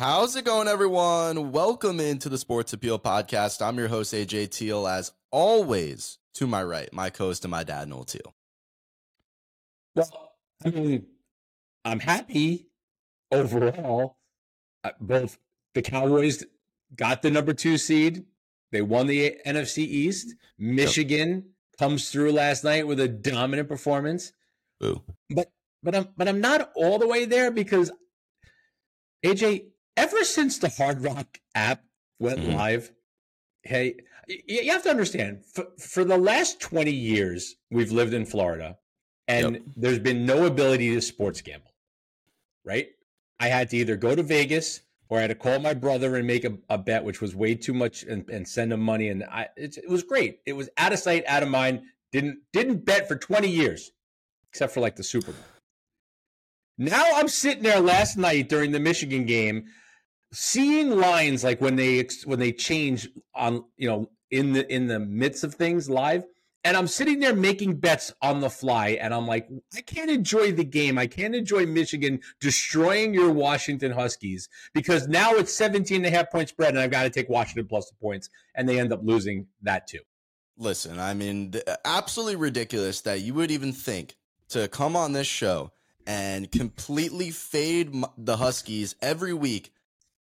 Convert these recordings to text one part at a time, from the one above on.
How's it going, everyone? Welcome into the Sports Appeal Podcast. I'm your host, AJ Teal. As always, to my right, my co host and my dad, Noel Teal. Well, I mean, I'm happy overall. Uh, both the Cowboys got the number two seed, they won the NFC East. Michigan yep. comes through last night with a dominant performance. Ooh. But but I'm but I'm not all the way there because AJ, ever since the Hard Rock app went mm-hmm. live, hey, you have to understand for, for the last 20 years we've lived in Florida and yep. there's been no ability to sports gamble. Right? I had to either go to Vegas or I had to call my brother and make a, a bet, which was way too much, and, and send him money. And I, it, it was great. It was out of sight, out of mind. Didn't didn't bet for twenty years, except for like the Super Bowl. Now I'm sitting there last night during the Michigan game, seeing lines like when they when they change on you know in the in the midst of things live and I'm sitting there making bets on the fly, and I'm like, I can't enjoy the game. I can't enjoy Michigan destroying your Washington Huskies because now it's 17 and a half point spread, and I've got to take Washington plus the points, and they end up losing that too. Listen, I mean, absolutely ridiculous that you would even think to come on this show and completely fade the Huskies every week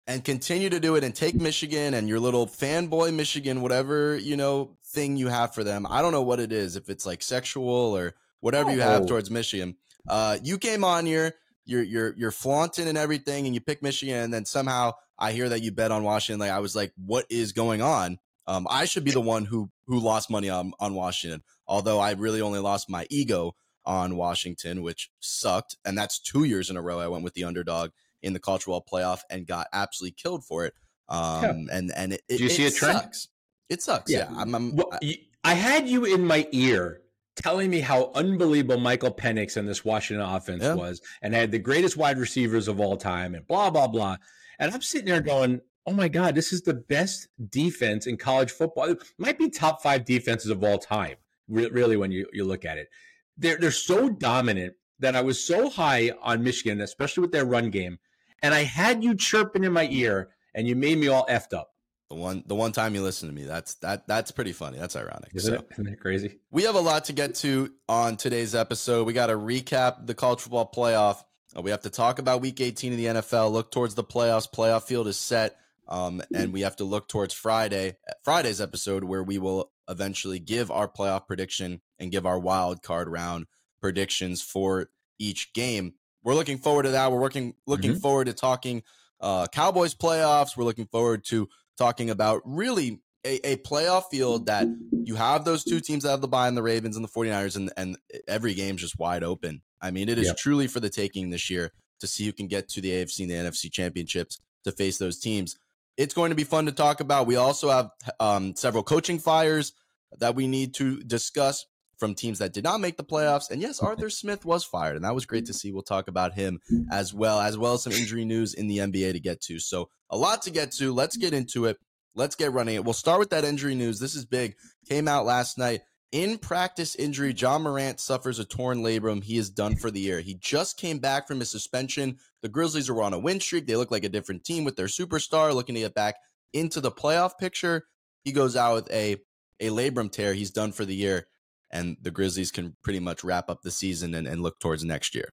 and continue to do it and take Michigan and your little fanboy Michigan, whatever, you know, thing you have for them. I don't know what it is, if it's like sexual or whatever oh. you have towards Michigan. Uh, you came on here, you're you're you're flaunting and everything, and you pick Michigan, and then somehow I hear that you bet on Washington. Like I was like, what is going on? Um, I should be the one who who lost money on on Washington, although I really only lost my ego on Washington, which sucked, and that's two years in a row I went with the underdog in the College World Playoff and got absolutely killed for it. Um, yeah. and and it, do you it, see it a trend? Sucks. It sucks. Yeah, yeah. I'm, I'm, well, I, I had you in my ear telling me how unbelievable Michael Penix and this Washington offense yeah. was, and had the greatest wide receivers of all time, and blah blah blah. And I'm sitting there going, "Oh my god, this is the best defense in college football. It might be top five defenses of all time. Really, when you you look at it, they're they're so dominant that I was so high on Michigan, especially with their run game, and I had you chirping in my ear, and you made me all effed up. The one the one time you listen to me, that's that that's pretty funny. That's ironic. Isn't, so, it? Isn't that crazy? We have a lot to get to on today's episode. We got to recap the college football playoff. Uh, we have to talk about week 18 of the NFL, look towards the playoffs. Playoff field is set. Um, and we have to look towards Friday, Friday's episode, where we will eventually give our playoff prediction and give our wild card round predictions for each game. We're looking forward to that. We're working, looking mm-hmm. forward to talking uh, Cowboys playoffs. We're looking forward to talking about really a, a playoff field that you have those two teams that have the bye and the Ravens and the 49ers, and, and every game's just wide open. I mean, it is yep. truly for the taking this year to see who can get to the AFC and the NFC championships to face those teams. It's going to be fun to talk about. We also have um, several coaching fires that we need to discuss from teams that did not make the playoffs. And yes, Arthur Smith was fired, and that was great to see. We'll talk about him mm-hmm. as well, as well as some injury news in the NBA to get to. So a lot to get to. Let's get into it. Let's get running it. We'll start with that injury news. This is big. Came out last night. In practice injury, Ja Morant suffers a torn labrum. He is done for the year. He just came back from his suspension. The Grizzlies were on a win streak. They look like a different team with their superstar looking to get back into the playoff picture. He goes out with a a labrum tear. He's done for the year and the Grizzlies can pretty much wrap up the season and, and look towards next year.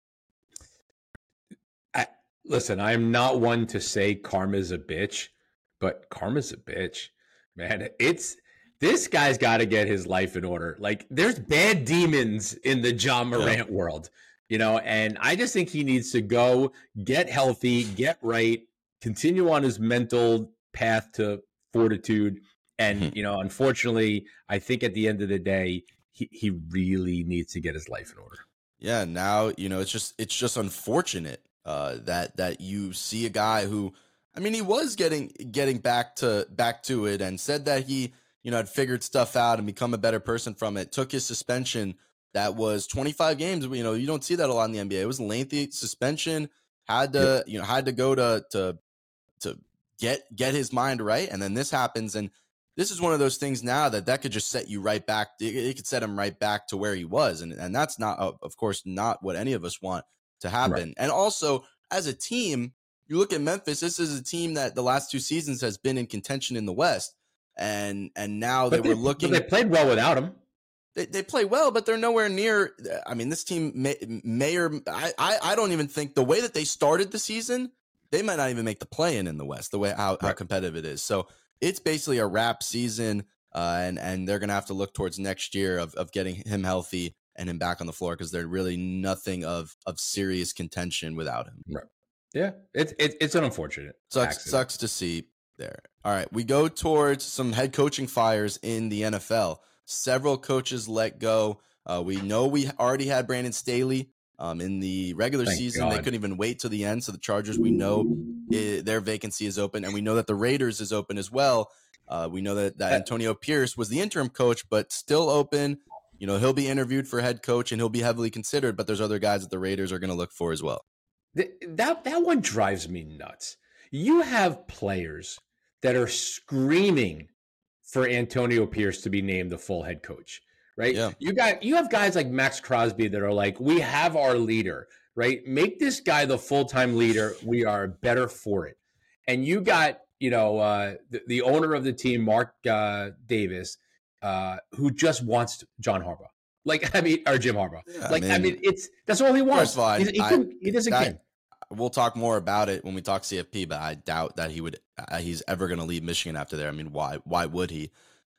I, listen, I'm not one to say karma's a bitch, but karma's a bitch, man. It's this guy's got to get his life in order. Like, there's bad demons in the Ja Morant yeah. world, you know, and I just think he needs to go get healthy, get right, continue on his mental path to fortitude. And, mm-hmm. you know, unfortunately, I think at the end of the day, he, he really needs to get his life in order. Yeah, now you know it's just it's just unfortunate uh, that that you see a guy who, I mean, he was getting getting back to back to it and said that he you know had figured stuff out and become a better person from it. Took his suspension that was 25 games. You know, you don't see that a lot in the NBA. It was a lengthy suspension. Had to yep. you know had to go to to to get get his mind right, and then this happens and this is one of those things now that that could just set you right back. It, could set him right back to where he was, and and that's not, of course, not what any of us want to happen. Right. And also, as a team, you look at Memphis. This is a team that the last two seasons has been in contention in the West, and and now But they were looking. They played well without him. they, they play well, but they're nowhere near. I mean, this team may, may or I, I I don't even think the way that they started the season, they might not even make the play in in the West. The way how, how competitive it is, so it's basically a wrap season, uh, and and they're gonna have to look towards next year of of getting him healthy and him back on the floor because they're really nothing of of serious contention without him. Right. Yeah, it's it, it's an unfortunate. Sucks accident. sucks to see there. All right, we go towards some head coaching fires in the NFL. Several coaches let go. Uh, we know we already had Brandon Staley um, in the regular Thank season. They couldn't even wait till the end. So the Chargers, we know i their vacancy is open, and we know that the Raiders is open as well. Uh, we know that, that Antonio Pierce was the interim coach, but still open. You know, he'll be interviewed for head coach and he'll be heavily considered, but there's other guys that the Raiders are going to look for as well. Th- that that one drives me nuts. You have players that are screaming for Antonio Pierce to be named the full head coach, right? Yeah. You got you have guys like Maxx Crosby that are like, we have our leader, right? Make this guy the full time leader. We are better for it. And you got you know uh, the, the owner of the team, Mark uh, Davis, uh, who just wants John Harbaugh. Like I mean, or Jim Harbaugh. Yeah, like I mean, it's that's all he wants. All, He's- he, I- he doesn't care. we'll talk more about it when we talk CFP, but I doubt that he would uh, he's ever going to leave Michigan after there. I mean, why why would he?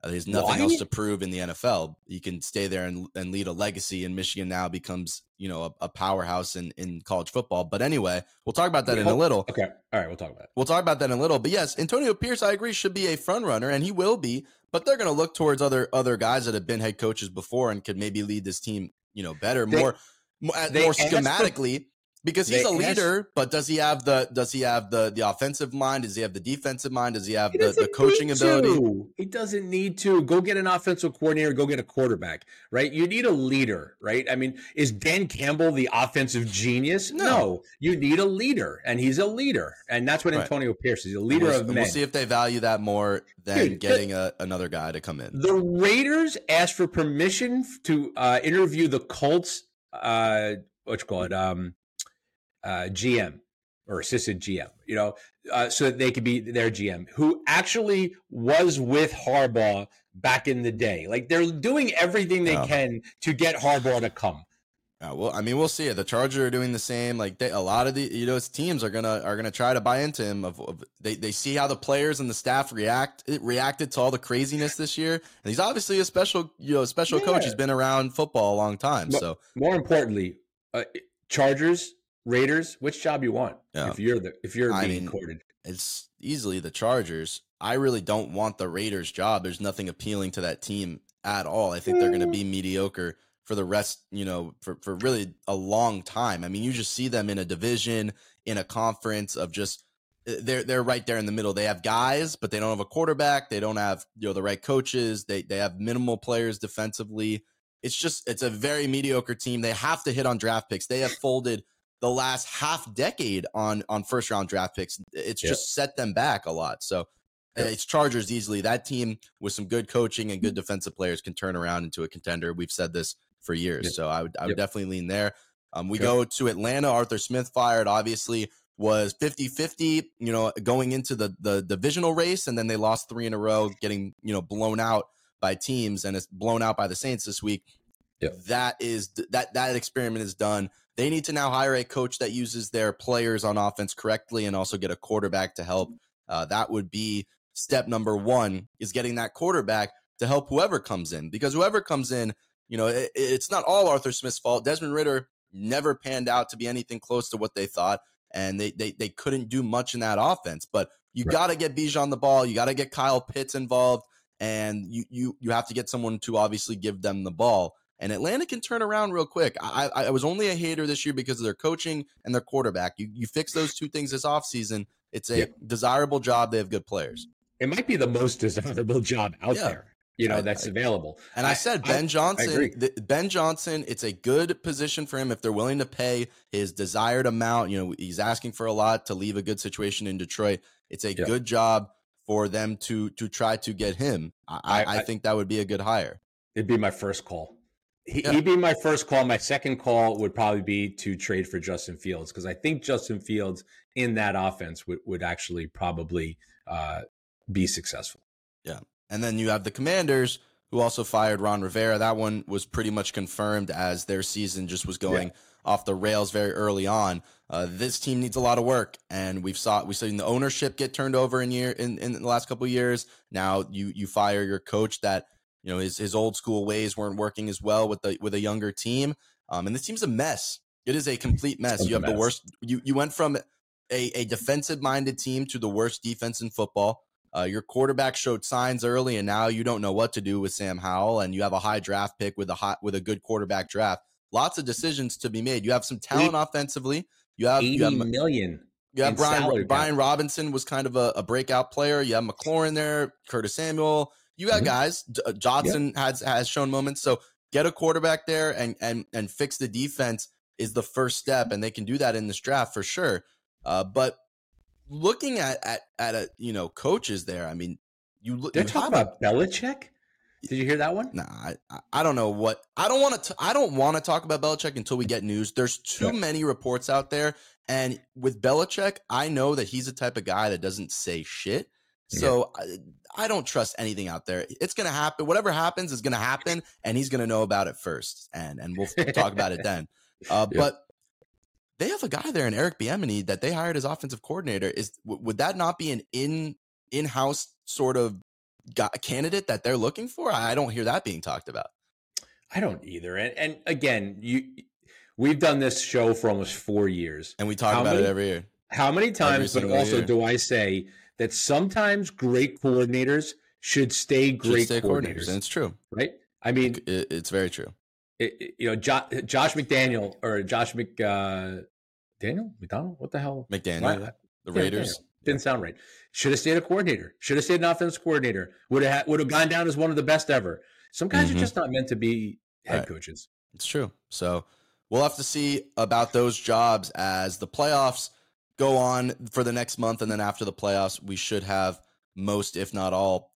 Uh, there's nothing Why? else to prove in the NFL. You can stay there and, and lead a legacy, and Michigan now becomes you know a, a powerhouse in, in college football. But anyway, we'll talk about that in a little. Okay. All right, we'll talk about it. We'll talk about that in a little. But yes, Antonio Pierce, I agree, should be a front runner, and he will be. But they're going to look towards other other guys that have been head coaches before and could maybe lead this team, you know, better, They- more more, they schematically. Because he's they a leader, but does he have the does he have the the offensive mind? Does he have the defensive mind? Does he have He the, the coaching ability? to. He doesn't need to go get an offensive coordinator, go get a quarterback, right? You need a leader, right? I mean, is Dan Campbell the offensive genius? No. No, you need a leader, and he's a leader, and that's what Right. Antonio Pierce is—a leader we'll, of men. we'll see if they value that more than Dude, the- getting a, another guy to come in. The Raiders asked for permission to uh, interview the Colts. Uh, what you call it? Um, uh, GM or assistant GM. You know, uh, so that they could be their GM, who actually was with Harbaugh back in the day. Like they're doing everything they Yeah. can to get Harbaugh to come. Uh, well, I mean, we'll see. The Chargers are doing the same. Like they, a lot of the you know teams are gonna are gonna try to buy into him. Of, of they they see how the players and the staff react it reacted to all the craziness this year, and he's obviously a special you know special coach. He's been around football a long time. But- So More importantly, uh, Chargers, Raiders, which job you want? Yeah. If you're the if you're I being mean, courted. it's easily the Chargers. I really don't want the Raiders job. There's nothing appealing to that team at all. I think they're going to be mediocre for the rest, you know, for, for really a long time. I mean, you just see them in a division, in a conference of just eh, they're they're right there in the middle. They have guys, but they don't have a quarterback. They don't have you know the right coaches. They they have minimal players defensively. It's just it's a very mediocre team. They have to hit on draft picks. They have folded the last half decade on on first round draft picks. It's Yeah. just set them back a lot. So uh, Yeah. it's Chargers easily. That team with some good coaching and good defensive players can turn around into a contender. We've said this for years. Yep. So I would I would definitely lean there. Um, we go to Atlanta. Arthur Smith fired. Obviously was 50-50, you know, going into the the divisional race, and then they lost three in a row, getting you know blown out by teams, and it's blown out by the Saints this week. That is that that experiment is done. They need to now hire a coach that uses their players on offense correctly, and also get a quarterback to help. Uh, that would be step number one: is getting that quarterback to help whoever comes in, because whoever comes in, you know, it, it's not all Arthur Smith's fault. Desmond Ridder never panned out to be anything close to what they thought, and they they they couldn't do much in that offense. But you Right. got to get Bijan the ball. You got to get Kyle Pitts involved, and you you you have to get someone to obviously give them the ball. And Atlanta can turn around real quick. I, I I was only a hater this year because of their coaching and their quarterback. You you fix those two things this offseason, it's a Yeah. desirable job. They have good players. It might be the most desirable job out Yeah. there, you know, I- that's I- available. And I, said Ben Johnson, th- Ben Johnson, it's a good position for him if they're willing to pay his desired amount. You know, he's asking for a lot to leave a good situation in Detroit. It's a Yeah. good job for them to to try to get him. I, I, I- I I- think that would be a good hire. It'd be my first call. He, yeah. he'd be my first call. My second call would probably be to trade for Justin Fields because I think Justin Fields in that offense would, would actually probably uh, be successful. Yeah. And then you have the Commanders who also fired Ron Rivera. That one was pretty much confirmed as their season just was going yeah. off the rails very early on. Uh, this team needs a lot of work, and we've saw we've seen the ownership get turned over in year in, in the last couple years. Now you you fire your coach that you know his his old school ways weren't working as well with the with a younger team. Um, and this team's a mess. It is a complete mess. It's you have mess. the worst. You you went from a, a defensive minded team to the worst defense in football. Uh, your quarterback showed signs early, and now you don't know what to do with Sam Howell. And you have a high draft pick with a hot with a good quarterback draft. Lots of decisions to be made. You have some talent offensively. You have eighty you have, million. You have Brian Brian Robinson was kind of a, a, breakout player. You have McLaurin there, Curtis Samuel. You got mm-hmm. guys. Uh, Johnson has has shown moments. So get a quarterback there and and and fix the defense is the first step, and they can do that in this draft for sure. Uh, but looking at at at a you know coaches there, I mean, you look. They're you talking about Belichick. Did you hear that one? Nah, I, I don't know what I don't want to. I don't want to talk about Belichick until we get news. There's too many reports out there, and with Belichick, I know that he's the type of guy that doesn't say shit. So yeah. I, I, don't trust anything out there. It's going to happen. Whatever happens is going to happen, and he's going to know about it first, and and we'll talk about it then. Uh, yeah. But they have a guy there in Eric Bieniemy that they hired as offensive coordinator. Is would that not be an in in house sort of guy, candidate that they're looking for? I don't hear that being talked about. I don't either. And and again, you we've done this show for almost four years, and we talk how about many, it every year. How many times? But also, year. do I say? That sometimes great coordinators should stay great should stay coordinators. coordinators. And it's true. Right? I mean, it, it's very true. It, you know, jo- Josh McDaniel or Josh Mc, uh, Daniel McDonald? What the hell? McDaniel. The Raiders. Didn't sound right. Should have stayed a coordinator. Should have stayed an offense coordinator. Would have would have gone down as one of the best ever. Some guys mm-hmm. are just not meant to be head right. coaches. It's true. So we'll have to see about those jobs as the playoffs go on for the next month, and then after the playoffs, we should have most, if not all,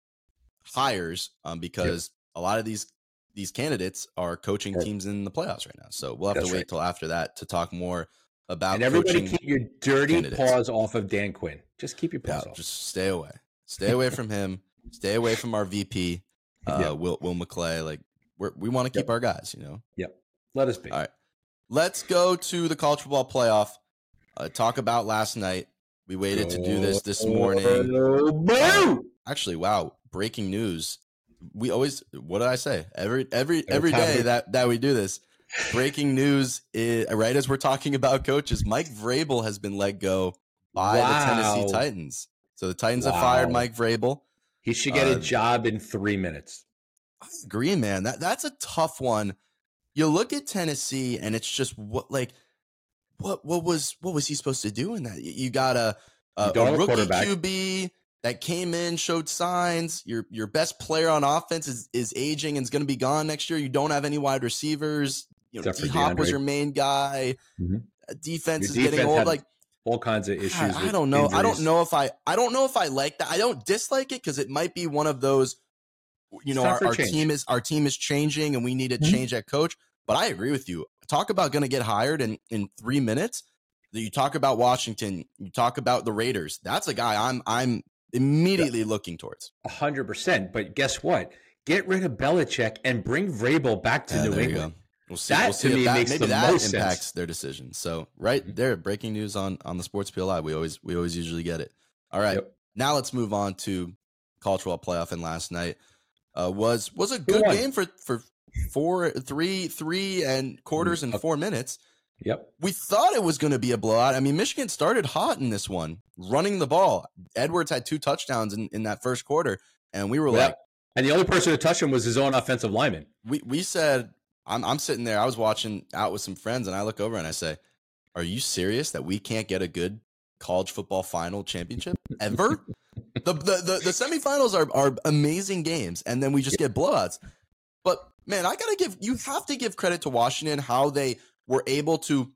hires um, because yep. a lot of these these candidates are coaching right. teams in the playoffs right now. So we'll have That's to wait right. till after that to talk more about. And everybody, keep your dirty candidates. paws off of Dan Quinn. Just keep your paws yeah, off. Just stay away. Stay away from him. Stay away from our VP, uh, yep. Will Will McClay. Like we we want to keep yep. our guys. You know. Yep. Let us be. All right. Let's go to the college football playoff uh, talk about last night. We waited to do this this morning. Uh, actually, wow! Breaking news. We always. What did I say? Every every every day that that we do this. Breaking news is right as we're talking about coaches. Mike Vrabel has been let go by wow. the Tennessee Titans. So the Titans wow. have fired Mike Vrabel. He should get uh, a job in three minutes. I agree, man. That that's a tough one. You look at Tennessee, and it's just what like what what was what was he supposed to do in that? You got a a, a rookie QB that came in, showed signs. Your your best player on offense is is aging and is going to be gone next year. You don't have any wide receivers. You know, D Hop was your main guy. Mm-hmm. Uh, defense your is defense getting old. Like all kinds of issues. I, I don't know. Injuries. I don't know if I I don't know if I like that. I don't dislike it because it might be one of those. You know, our, our team is our team is changing, and we need to mm-hmm. change that coach. But I agree with you talk about going to get hired in in three minutes. You talk about Washington. You talk about the Raiders. That's a guy I'm I'm immediately looking towards. hundred percent. But guess what? Get rid of Belichick and bring Vrabel back to yeah, New England. We'll see. That we'll see to me that, makes maybe the that most impacts sense. their decision. So right mm-hmm. there, breaking news on on the Sports Appeal. We always we always usually get it. All right, yep. now let's move on to football playoff. And last night uh, was was a good game for for four, three, three and mm, quarters and four minutes. Yep. We thought it was going to be a blowout. I mean, Michigan started hot in this one, running the ball. Edwards had two touchdowns in, in that first quarter, and we were like, and the only person to touch him was his own offensive lineman. We we said, I'm I'm sitting there. I was watching out with some friends, and I look over and I say, "Are you serious that we can't get a good college football final championship ever?" the, the the the semifinals are are amazing games, and then we just get blowouts. Man, I gotta give you have to give credit to Washington how they were able to,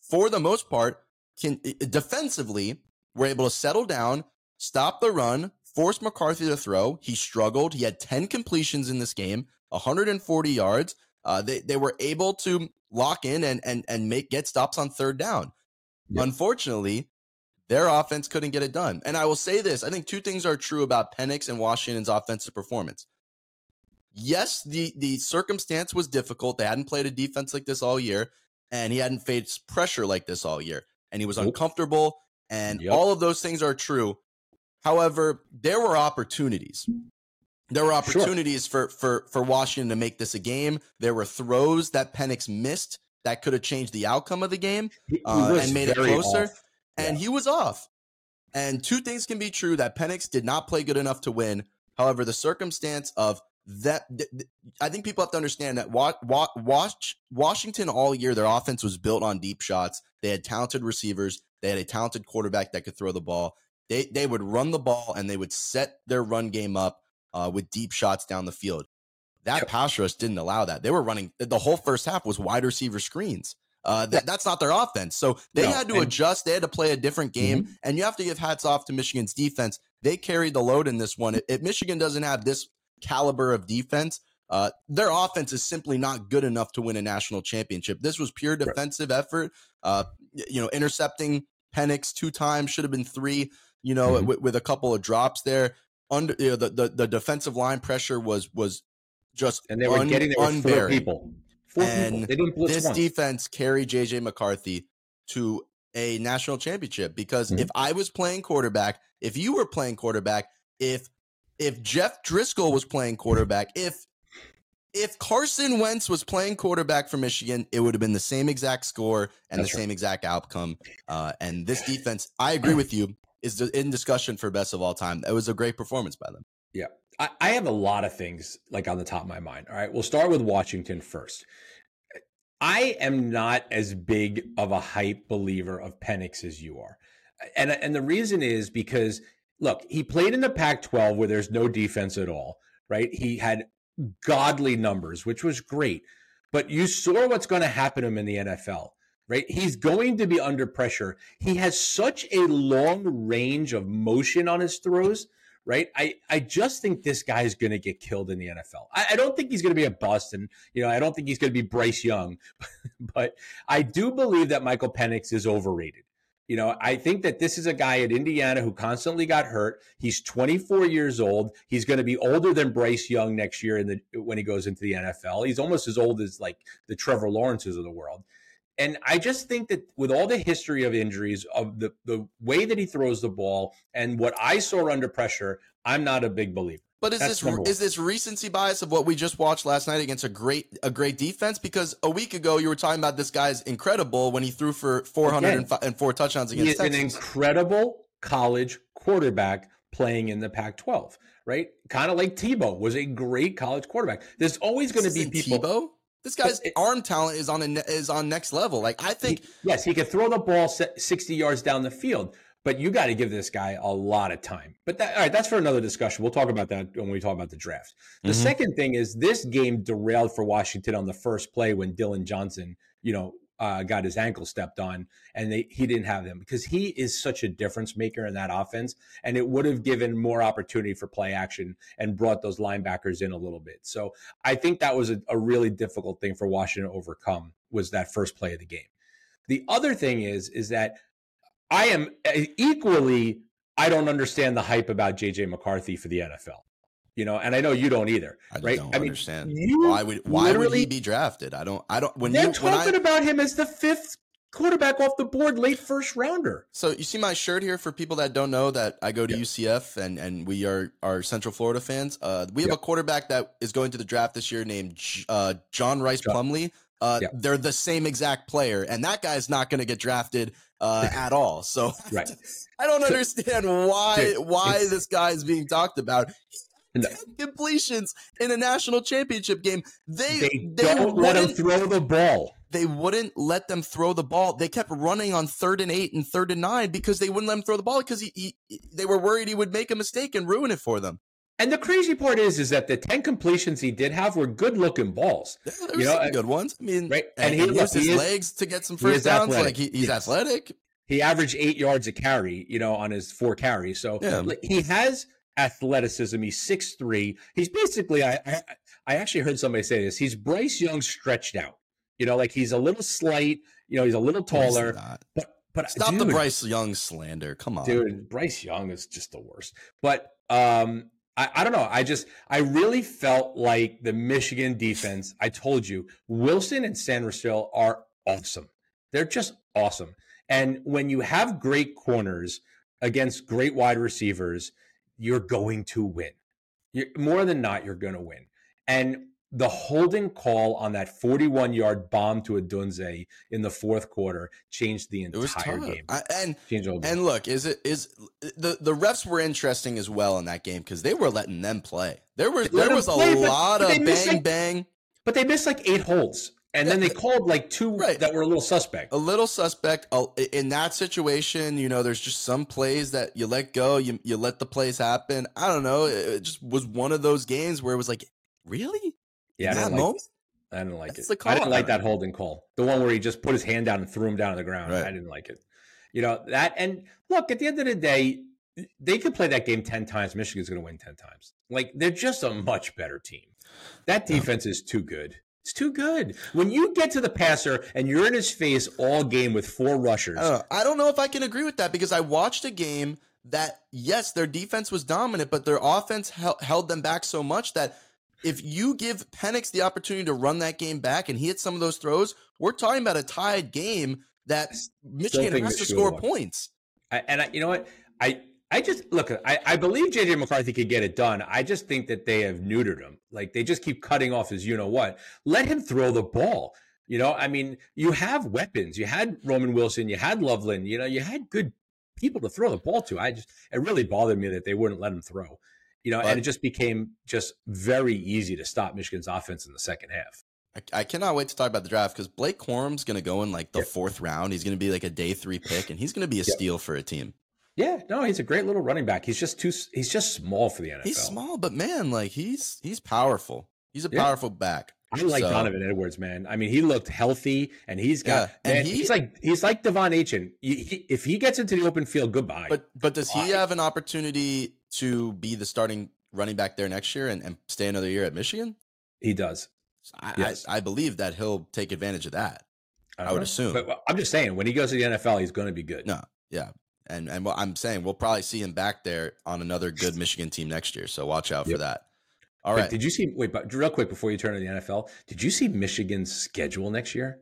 for the most part, can defensively were able to settle down, stop the run, force McCarthy to throw. He struggled. He had 10 completions in this game, 140 yards. Uh, they they were able to lock in and and and make get stops on third down. Yep. Unfortunately, their offense couldn't get it done. And I will say this: I think two things are true about Penix and Washington's offensive performance. Yes, the the circumstance was difficult. They hadn't played a defense like this all year, and he hadn't faced pressure like this all year, and he was uncomfortable. And yep. all of those things are true. However, there were opportunities. There were opportunities sure. for for for Washington to make this a game. There were throws that Penix missed that could have changed the outcome of the game uh, and made it closer. Yeah. And he was off. And two things can be true that Penix did not play good enough to win. However, the circumstance of that, I think people have to understand that watch Washington all year, their offense was built on deep shots. They had talented receivers. They had a talented quarterback that could throw the ball. They they would run the ball and they would set their run game up uh, with deep shots down the field. That yep. pass rush didn't allow that. They were running the whole first half was wide receiver screens. Uh, th- that's not their offense. So they no, had to and- adjust. They had to play a different game. Mm-hmm. And you have to give hats off to Michigan's defense. They carried the load in this one. If Michigan doesn't have this caliber of defense, uh, their offense is simply not good enough to win a national championship. This was pure defensive right. effort. Uh, you know, intercepting Penix two times should have been three. You know, mm-hmm. with, with, a couple of drops there under you know, the, the the defensive line pressure was was just and they were un, getting there four people. Four and people. this once. defense carried JJ McCarthy to a national championship because mm-hmm. if I was playing quarterback, if you were playing quarterback, if if Jeff Driskel was playing quarterback, if if Carson Wentz was playing quarterback for Michigan, it would have been the same exact score and That's the right. same exact outcome. Uh, and this defense, I agree with you is in discussion for best of all time. It was a great performance by them. Yeah. I, I have a lot of things like on the top of my mind. All right. We'll start with Washington first. I am not as big of a hype believer of Penix as you are. And, and the reason is because, look, he played in the Pac 12 where there's no defense at all, right? He had godly numbers, which was great. But you saw what's going to happen to him in the NFL right? He's going to be under pressure. He has such a long range of motion on his throws, right? I, I just think this guy is going to get killed in the NFL. I, I don't think he's going to be a bust, and you know I don't think he's going to be Bryce Young, but I do believe that Michael Penix is overrated. You know, I think that this is a guy at Indiana who constantly got hurt. He's 24 years old. He's going to be older than Bryce Young next year in the when he goes into the NFL. He's almost as old as like the Trevor Lawrences of the world. And I just think that with all the history of injuries, of the, the way that he throws the ball and what I saw under pressure, I'm not a big believer. But is That's this is this recency bias of what we just watched last night against a great a great defense? Because a week ago you were talking about this guy's incredible when he threw for 404 touchdowns against. He is Texas. an incredible college quarterback playing in the Pac-12, right? Kind of like Tebow was a great college quarterback. There's always going to be people. Tebow? This guy's it, arm talent is on a, is on next level. Like I think, he, yes, he could throw the ball sixty yards down the field, but you got to give this guy a lot of time. But that, all right, that's for another discussion. We'll talk about that when we talk about the draft. The mm-hmm. second thing is this game derailed for Washington on the first play when Dillon Johnson, you know, uh, got his ankle stepped on, and they, he didn't have them because he is such a difference maker in that offense, and it would have given more opportunity for play action and brought those linebackers in a little bit. So I think that was a, a really difficult thing for Washington to overcome was that first play of the game. The other thing is is that I am uh, equally I don't understand the hype about JJ McCarthy for the NFL you know, and I know you don't either, I right? Don't I understand why would why would he be drafted? I don't I don't when they're you, talking I, about him as the fifth quarterback off the board, late first rounder. So you see my shirt here for people that don't know that I go to. UCF and and we are are Central Florida fans. Uh, we have yep. a quarterback that is going to the draft this year named uh, John Rhys John. Plumlee. Uh, yep. They're the same exact player, and that guy's not going to get drafted uh, at all. So right. I don't understand why why this guy is being talked about. No. completions in a national championship game. They they, they don't let him throw the ball. They wouldn't let them throw the ball. They kept running on third and eight and third and nine because they wouldn't let him throw the ball because he, he they were worried he would make a mistake and ruin it for them. And the crazy part is, is that the ten completions he did have were good looking balls. Yeah, you know, good ones. I mean, right? And, and he, he used his he is, legs to get some first downs. Athletic. Like he, he's yes. athletic. He averaged eight yards a carry, you know, on his four carries. So yeah. he has athleticism. He's six three. He's basically I, I I actually heard somebody say this. He's Bryce Young stretched out. You know, like he's a little slight. You know, he's a little taller. But but stop dude, the Bryce Young slander. Come on, dude. Bryce Young is just the worst. But um, I, I don't know. I just I really felt like the Michigan defense. I told you, Wilson and Sainristil are awesome. They're just awesome. And when you have great corners against great wide receivers, you're going to win. You're, more than not, you're going to win. And the holding call on that 41 yard bomb to Odunze in the fourth quarter changed the entire game. I, and and look, is it is the the refs were interesting as well in that game because they were letting them play. There was there was play, a lot of bang like, bang, but they missed like eight holds. And then they called like two right. that were a little suspect. A little suspect. In that situation, you know, there's just some plays that you let go, you, you let the plays happen. I don't know. It just was one of those games where it was like, really? Yeah, I didn't, like, I didn't like That's it. I didn't like that holding call. The one where he just put his hand down and threw him down on the ground. Right. I didn't like it. You know, that and look, at the end of the day, they could play that game 10 times. Michigan's going to win 10 times. Like, they're just a much better team. That defense is too good. It's too good. When you get to the passer and you're in his face all game with four rushers. Uh, I don't know if I can agree with that because I watched a game that, yes, their defense was dominant, but their offense held them back so much that if you give Penix the opportunity to run that game back and he hits some of those throws, we're talking about a tied game that Michigan has to score points. I, and I, you know what? I I just look. I, I believe JJ McCarthy could get it done. I just think that they have neutered him. Like they just keep cutting off his you know what. Let him throw the ball. You know, I mean, you have weapons. You had Roman Wilson. You had Loveland. You know, you had good people to throw the ball to. I just it really bothered me that they wouldn't let him throw you know, but, and it just became just very easy to stop Michigan's offense in the second half. I, I cannot wait to talk about the draft because Blake Corum's going to go in like the fourth round. He's going to be like a day three pick, and he's going to be a steal for a team. Yeah, no, he's a great little running back. He's just too. He's just small for the NFL. He's small, but man, like he's he's powerful. He's a yeah. powerful back. I like so. Donovan Edwards, man. I mean, he looked healthy, and he's got. Yeah, and man, he, he's like he's like De'Von Achane. He, he, if he gets into the open field, goodbye. But but does he have an opportunity to be the starting running back there next year and, and stay another year at Michigan? He does. I, yes. I, I, believe that he'll take advantage of that. I, I would know. assume. But I'm just saying, when he goes to the NFL, he's going to be good. No, yeah, and and what I'm saying, we'll probably see him back there on another good Michigan team next year. So watch out yep. for that. All right. Did you see? Wait, but real quick before you turn to the NFL, did you see Michigan's schedule next year?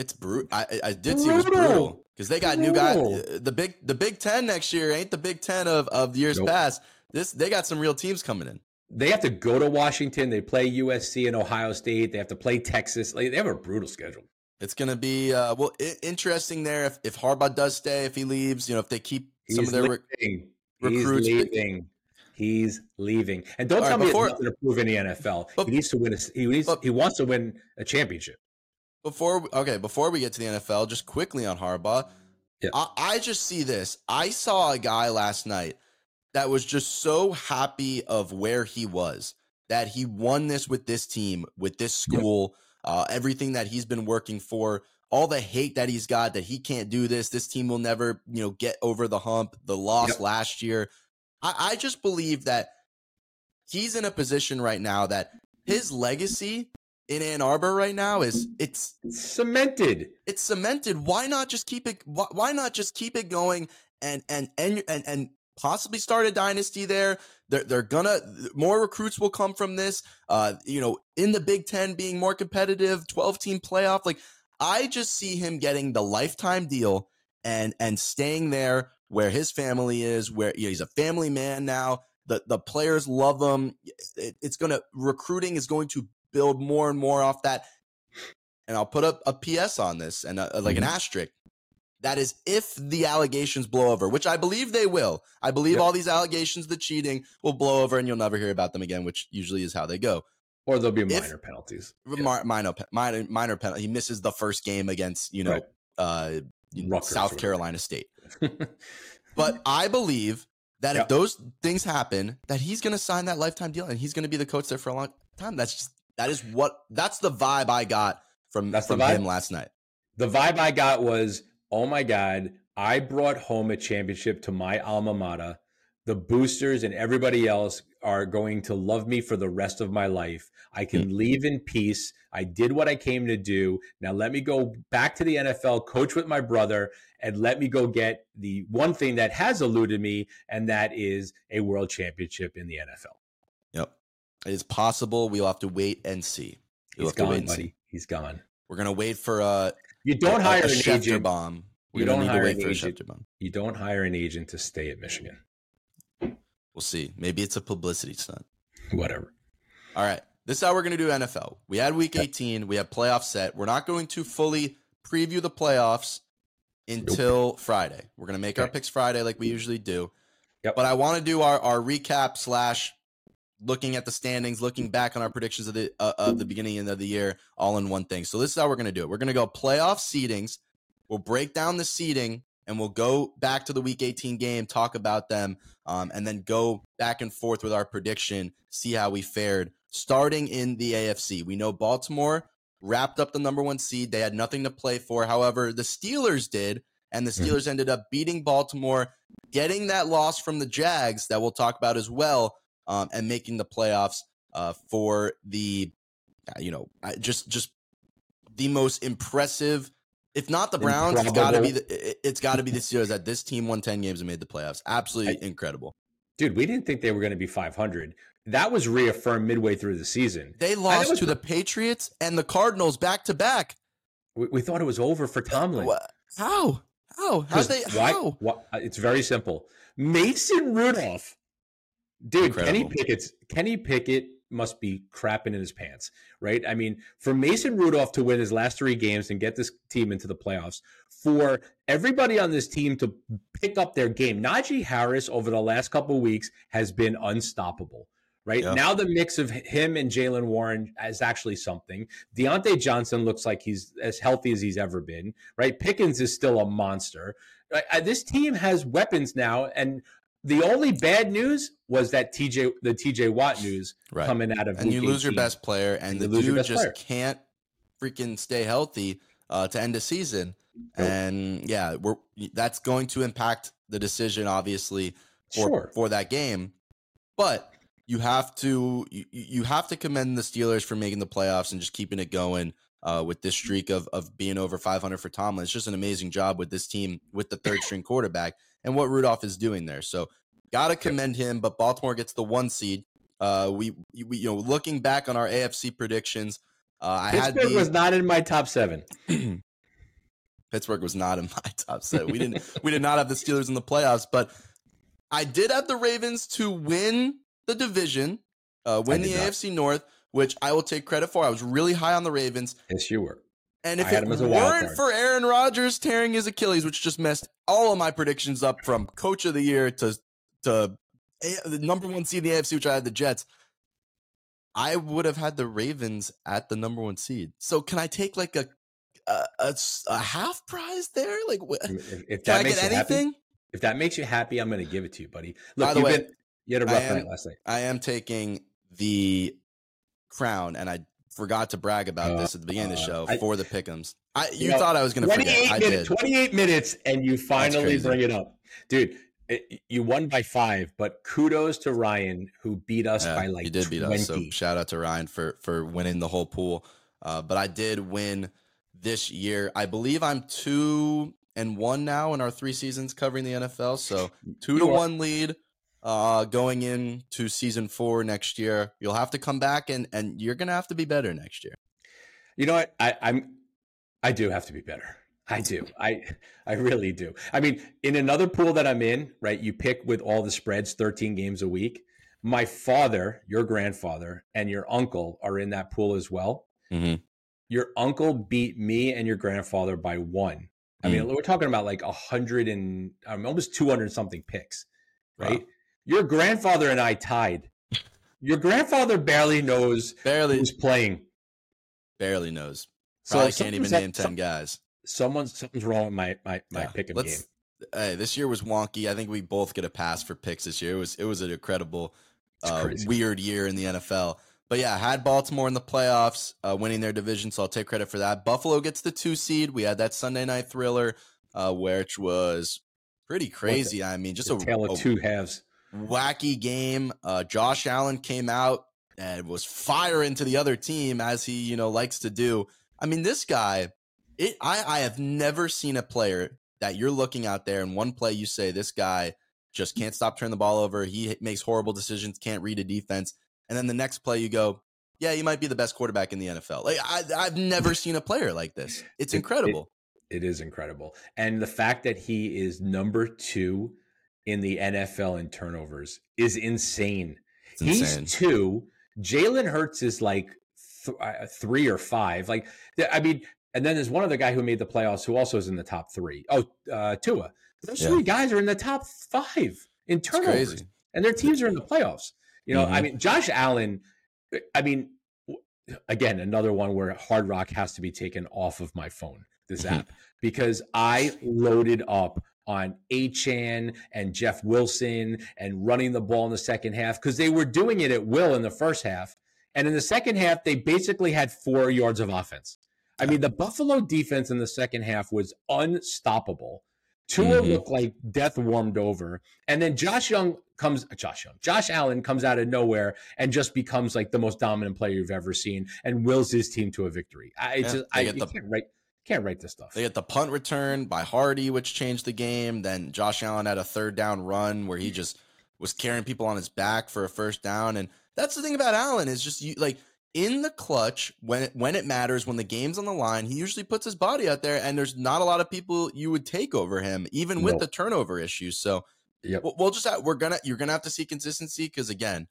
It's brutal. I, I did brutal. see it was brutal because they got brutal. new guys. The big the Big Ten next year ain't the Big Ten of of years nope. past. This they got some real teams coming in they have to go to Washington. They play USC and Ohio State. They have to play Texas. Like, they have a brutal schedule. It's going to be uh, well I- interesting there if, if Harbaugh does stay, if he leaves, you know, if they keep He's some of their re- recruits. He's leaving. He's leaving. And don't All tell right, me before, nothing to prove in the NFL. But, he needs to win. A, he needs. But, he wants to win a championship. Before okay, before we get to the NFL, just quickly on Harbaugh, yeah. I, I just see this. I saw a guy last night that was just so happy of where he was that he won this with this team, with this school, yep. uh, everything that he's been working for, all the hate that he's got that he can't do this. This team will never, you know, get over the hump. The loss yep. last year. I, I just believe that he's in a position right now that his legacy in Ann Arbor right now is it's cemented. It's cemented. Why not just keep it? Why, why not just keep it going and and and and and possibly start a dynasty there. They're, they're gonna more recruits will come from this. Uh, you know, in the Big Ten being more competitive, twelve team playoff. Like I just see him getting the lifetime deal and and staying there where his family is, where you know, he's a family man now. The the players love him. It, it's gonna recruiting is going to build more and more off that. And I'll put up a PS on this and a, like mm-hmm. an asterisk. That is if the allegations blow over, which I believe they will. I believe yep. all these allegations, the cheating, will blow over and you'll never hear about them again, which usually is how they go. Or there'll be minor if, penalties. Minor, minor, minor penalty. He misses the first game against, you know, right. uh, South Carolina State. but I believe that yep. if those things happen, that he's going to sign that lifetime deal and he's going to be the coach there for a long time. That's just, that is what, that's the vibe I got from, that's from him last night. The vibe I got was oh my God, I brought home a championship to my alma mater. the boosters and everybody else are going to love me for the rest of my life. I can mm. leave in peace. I did what I came to do. Now let me go back to the NFL, coach with my brother, and let me go get the one thing that has eluded me, and that is a world championship in the NFL. Yep. It's possible. We'll have to wait and see. We'll He's gone, buddy. He's gone. We're gonna wait for a. you don't a, hire a an agent bomb. We're you don't need hire an agent. Bomb. You don't hire an agent to stay at Michigan. We'll see. Maybe it's a publicity stunt. Whatever. All right. This is how we're going to do NFL. We had week 18. We have playoff set. We're not going to fully preview the playoffs until nope. Friday. We're going to make okay. our picks Friday like we usually do. Yep. But I want to do our, our recap slash looking at the standings, looking back on our predictions of the uh, of the beginning of the year, all in one thing. So this is how we're going to do it. We're going to go playoff seedings. We'll break down the seeding and we'll go back to the week 18 game, talk about them, um, and then go back and forth with our prediction, see how we fared. Starting in the AFC, we know Baltimore wrapped up the number one seed. They had nothing to play for. However, the Steelers did, and the mm-hmm. Steelers ended up beating Baltimore, getting that loss from the Jags that we'll talk about as well, um, and making the playoffs uh, for the, you know, just just the most impressive if not the Browns, Improbable. it's got to be the it's got to be the Steelers. That this team won ten games and made the playoffs. Absolutely I, incredible, dude. We didn't think they were going to be five hundred. That was reaffirmed midway through the season. They lost to the Patriots and the Cardinals back to back. We, we, thought it was over for Tomlin. How? How? How they? How? Why, why, it's very simple. Mason Rudolph, dude. Incredible. Kenny Pickett's Kenny Pickett must be crapping in his pants, right? I mean, for Mason Rudolph to win his last three games and get this team into the playoffs, for everybody on this team to pick up their game, Najee Harris over the last couple weeks has been unstoppable. Right yeah. now, the mix of him and Jaylen Warren is actually something. Diontae Johnson looks like he's as healthy as he's ever been. Right, Pickens is still a monster. This team has weapons now, and the only bad news was that TJ the TJ Watt news right. coming out of and you lose 18. your best player, and, and the dude just player. can't freaking stay healthy uh, to end the season. Nope. And yeah, we're that's going to impact the decision, obviously, for sure. for that game. But you have to you, you have to commend the Steelers for making the playoffs and just keeping it going uh, with this streak of of being over 500 for Tomlin. It's just an amazing job with this team with the third string quarterback and what Rudolph is doing there. So got to commend him. But Baltimore gets the one seed. Uh, we, we you know looking back on our AFC predictions, uh, I Pittsburgh had Pittsburgh was not in my top seven. Pittsburgh was not in my top seven. We didn't we did not have the Steelers in the playoffs, but I did have the Ravens to win the division, uh, win the not. AFC North, which I will take credit for. I was really high on the Ravens. Yes, you were. And if it weren't for Aaron Rodgers tearing his Achilles, which just messed all of my predictions up from coach of the year to to eh, the number one seed in the AFC, which I had the Jets, I would have had the Ravens at the number one seed. So can I take like a a, a, a half prize there? Like, if, if that makes you anything? Happy, if that makes you happy, I'm going to give it to you, buddy. Look, By the way, been, you had a rough am, night last night. I am taking the crown, and I forgot to brag about uh, this at the beginning uh, of the show I, for the pickums. I, you, you know, thought I was going to forget. I did. 28 minutes, and you finally bring it up, dude. It, you won by five, but kudos to Ryan who beat us yeah, by like he did beat 20. us. So shout out to Ryan for for winning the whole pool. Uh, but I did win this year. I believe I'm two and one now in our three seasons covering the NFL. So two to one lead uh, going into season four next year. You'll have to come back and and you're gonna have to be better next year. You know what? I, I'm I do have to be better. I do. I I really do. I mean, in another pool that I'm in, right? You pick with all the spreads, 13 games a week. My father, your grandfather, and your uncle are in that pool as well. Mm-hmm. Your uncle beat me and your grandfather by one. I mean, mm. we're talking about like a hundred and um, almost 200 something picks, right? Wow. Your grandfather and I tied. Your grandfather barely knows barely who's playing. Barely knows. Probably so can't even name ten guys. Someone's something's wrong with my my my yeah, pick game. Hey, this year was wonky. I think we both get a pass for picks this year. It was it was an incredible, uh, weird year in the NFL. But yeah, had Baltimore in the playoffs, uh, winning their division, so I'll take credit for that. Buffalo gets the two seed. We had that Sunday night thriller, uh, which was pretty crazy. I mean, just a tale of a, two halves wacky game. Uh, Josh Allen came out and was fire into the other team as he, you know, likes to do. I mean, this guy, it I, I have never seen a player that you're looking out there and one play you say this guy just can't stop turning the ball over. He makes horrible decisions, can't read a defense. And then the next play you go, yeah, he might be the best quarterback in the NFL. Like I, have never seen a player like this. It's incredible. It, it is incredible, and the fact that he is number two in the NFL in turnovers is insane. He's two. Jalen Hurts is like th- uh, three or five. Like I mean, and then there's one other guy who made the playoffs who also is in the top three. Oh, uh, Tua. Those yeah. three guys are in the top five in turnovers, and their teams are in the playoffs. You know, mm-hmm. I mean, Josh Allen. I mean, again, another one where Hard Rock has to be taken off of my phone. This mm-hmm. app because I loaded up on Achane and Jeff Wilson and running the ball in the second half because they were doing it at will in the first half. And in the second half, they basically had four yards of offense. I mean, the Buffalo defense in the second half was unstoppable. Tua mm-hmm. looked like death warmed over. And then Josh Young comes, Josh Young, Josh Allen comes out of nowhere and just becomes like the most dominant player you've ever seen and wills his team to a victory. I yeah, just, I the, can't write, can't write this stuff. They get the punt return by Hardy, which changed the game. Then Josh Allen had a third down run where he just was carrying people on his back for a first down. And that's the thing about Allen is just you like in the clutch when it, when it matters, when the game's on the line, he usually puts his body out there, and there's not a lot of people you would take over him, even with nope. the turnover issues. So yep. we'll just we're gonna you're gonna have to see consistency because again,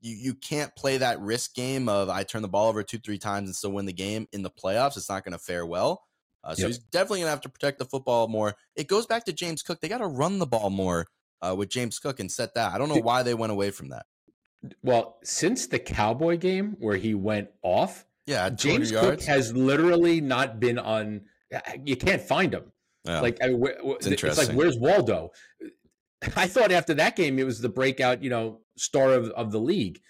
you you can't play that risk game of I turn the ball over two three times and still win the game in the playoffs. It's not going to fare well. Uh, so yep. he's definitely gonna have to protect the football more. It goes back to James Cook. They got to run the ball more uh, with James Cook and set that. I don't know why they went away from that. Well, since the Cowboy game where he went off, yeah, James Cook has literally not been on. You can't find him. Yeah. Like I, it's, it's like where's Waldo? I thought after that game it was the breakout, you know, star of, of the league.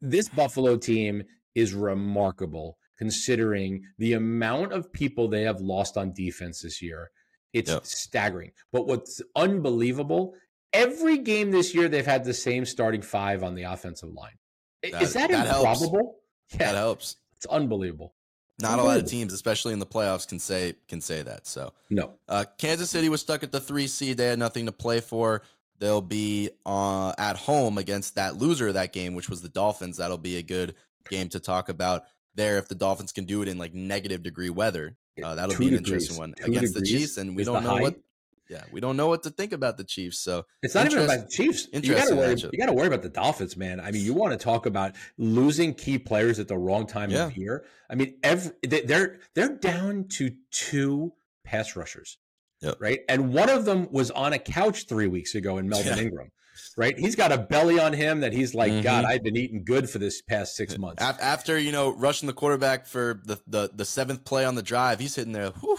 This Buffalo team is remarkable considering the amount of people they have lost on defense this year. It's staggering. But what's unbelievable every game this year they've had the same starting five on the offensive line. That, Is that, that improbable? Yeah, that helps. It's unbelievable. Not a lot of teams, especially in the playoffs, can say can say that. So no. Uh, Kansas City was stuck at the three seed. They had nothing to play for. They'll be uh, at home against that loser of that game, which was the Dolphins. That'll be a good game to talk about there. If the Dolphins can do it in like negative degree weather, uh, that'll Two be an degrees. interesting one Two against the Chiefs. And we don't know what yeah, we don't know what to think about the Chiefs. So it's not even about the Chiefs. You got to worry. You got to worry about the Dolphins, man. I mean, you want to talk about losing key players at the wrong time yeah. of year. I mean, every they're they're down to two pass rushers, yep. right? And one of them was on a couch three weeks ago in Melvin yeah. Ingram. Right, he's got a belly on him that he's like, mm-hmm. God, I've been eating good for this past six months. After you know rushing the quarterback for the the, the seventh play on the drive, he's hitting there. Whew,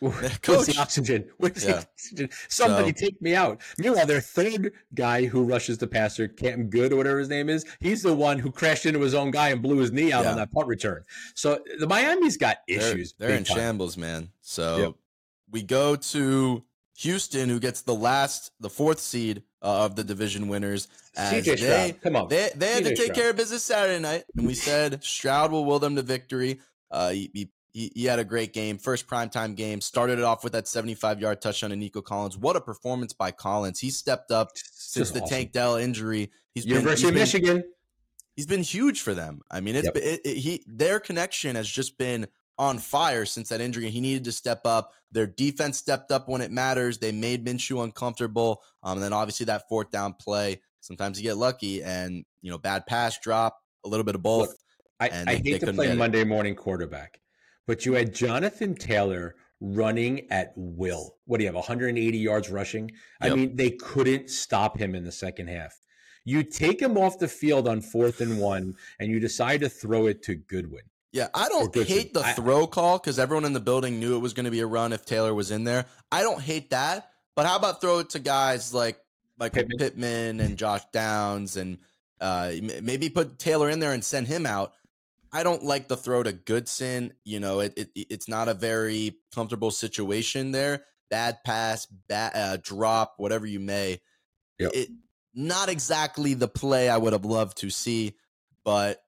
Where's the oxygen? Where's yeah. the oxygen? Somebody so, take me out. Meanwhile, their third guy who rushes the passer, Cam Goode or whatever his name is, he's the one who crashed into his own guy and blew his knee out yeah. on that punt return. So the Miami's got issues. They're, they're in time. shambles, man. So yep. we go to Houston, who gets the last, the fourth seed uh, of the division winners. As CJ they, Stroud. Come on. They, they had to take Stroud. care of business Saturday night, and we said Stroud will will them to victory. Uh, he, he he, he, had a great game, first primetime game. Started it off with that 75 yard touchdown to Nico Collins. What a performance by Collins! He stepped up since the awesome. Tank Dell injury. He's University been, he's of Michigan. he's been huge for them. I mean, it's yep. it, it, he their connection has just been on fire since that injury. He needed to step up. Their defense stepped up when it matters. They made Minshew uncomfortable. Um, and then obviously that fourth down play. Sometimes you get lucky, and you know, bad pass drop, a little bit of both. Look, I, I hate to play Monday morning quarterback but you had Jonathan Taylor running at will. What do you have? 180 yards rushing. Yep. I mean, they couldn't stop him in the second half. You take him off the field on fourth and one, and you decide to throw it to Goodwin. Yeah, I don't hate the throw call because everyone in the building knew it was going to be a run if Taylor was in there. I don't hate that, but how about throw it to guys like like Pittman, Pittman and Josh Downs and uh, maybe put Taylor in there and send him out. I don't like the throw to Goodson. You know, it, it it's not a very comfortable situation there. Bad pass, bad uh, drop, whatever you may. Yep. It not exactly the play I would have loved to see, but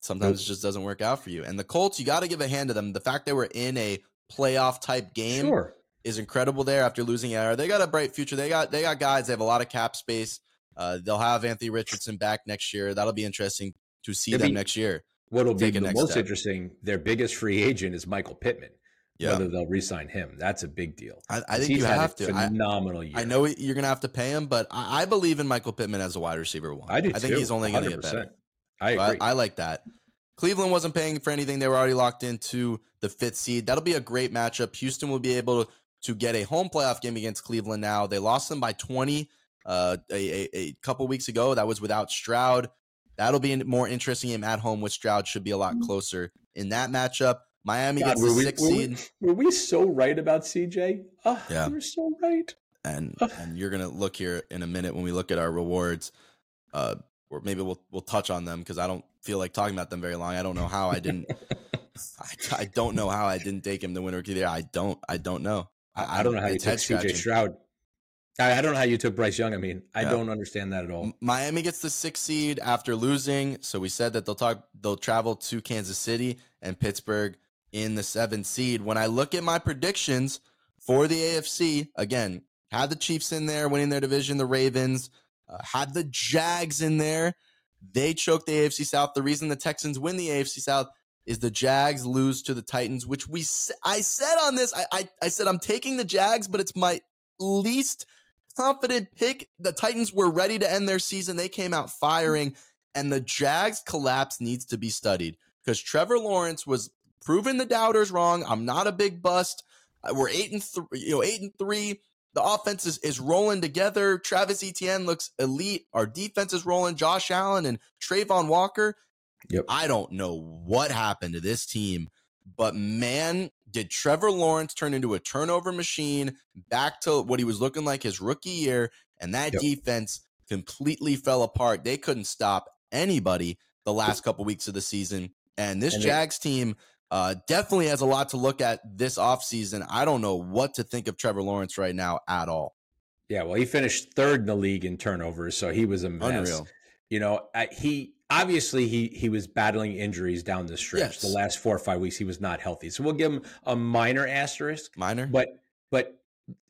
sometimes it just doesn't work out for you. And the Colts, you got to give a hand to them. The fact they were in a playoff type game Sure. is incredible there after losing Air. They got a bright future. They got they got guys. They have a lot of cap space. Uh, they'll have Anthony Richardson back next year. That'll be interesting to see It'd them be- next year. What'll be the most step. interesting, their biggest free agent is Michael Pittman. Yeah, Whether they'll re-sign him, that's a big deal. I, I think you have to. I, Phenomenal year. I know you're gonna have to pay him, but I, I believe in Michael Pittman as a wide receiver one. I do. I think too, he's only gonna get better. I agree. I, I like that. Cleveland wasn't paying for anything. They were already locked into the fifth seed. That'll be a great matchup. Houston will be able to, to get a home playoff game against Cleveland now. They lost them by 20 uh, a, a, a couple weeks ago. That was without Stroud. That'll be more interesting game at home with Stroud. Should be a lot closer in that matchup. Miami Mm-hmm. God, gets the we- sixth were we- seed, Were we so right about CJ? Oh, Yeah. we were so right. and and you're gonna look here in a minute when we look at our rewards, uh, or maybe we'll we'll touch on them because I don't feel like talking about them very long. I don't know how I didn't. I, I don't know how I didn't take him the winner of the year. I don't. I don't know. I, I don't know how you took CJ. Stroud. I, I don't know how you took Bryce Young. I mean, I Yeah. don't understand that at all. Miami gets the sixth seed after losing. So we said that they'll talk. They'll travel to Kansas City and Pittsburgh in the seventh seed. When I look at my predictions for the AFC, again, had the Chiefs in there winning their division, the Ravens, uh, had the Jags in there. They choked the AFC South. The reason the Texans win the AFC South is the Jags lose to the Titans, which we I said on this. I, I I said I'm taking the Jags, but it's my least confident pick. The Titans were ready to end their season. They came out firing, and the Jags collapse needs to be studied because Trevor Lawrence was proving the doubters wrong. I'm not a big bust. Uh, We're eight and three, you know, eight and three. The offense is, is rolling together. Travis Etienne looks elite. Our defense is rolling. Josh Allen and Travon Walker. Yep. I don't know what happened to this team, but man, did Trevor Lawrence turn into a turnover machine back to what he was looking like his rookie year, and that Yep. defense completely fell apart. They couldn't stop anybody the last couple weeks of the season. And this And they- Jags team uh, definitely has a lot to look at this offseason. I don't know what to think of Trevor Lawrence right now at all. Yeah, well, he finished third in the league in turnovers, so he was a mess. Unreal. You know, uh, he obviously he he was battling injuries down the stretch. Yes. The last four or five weeks, he was not healthy, so we'll give him a minor asterisk. Minor? But but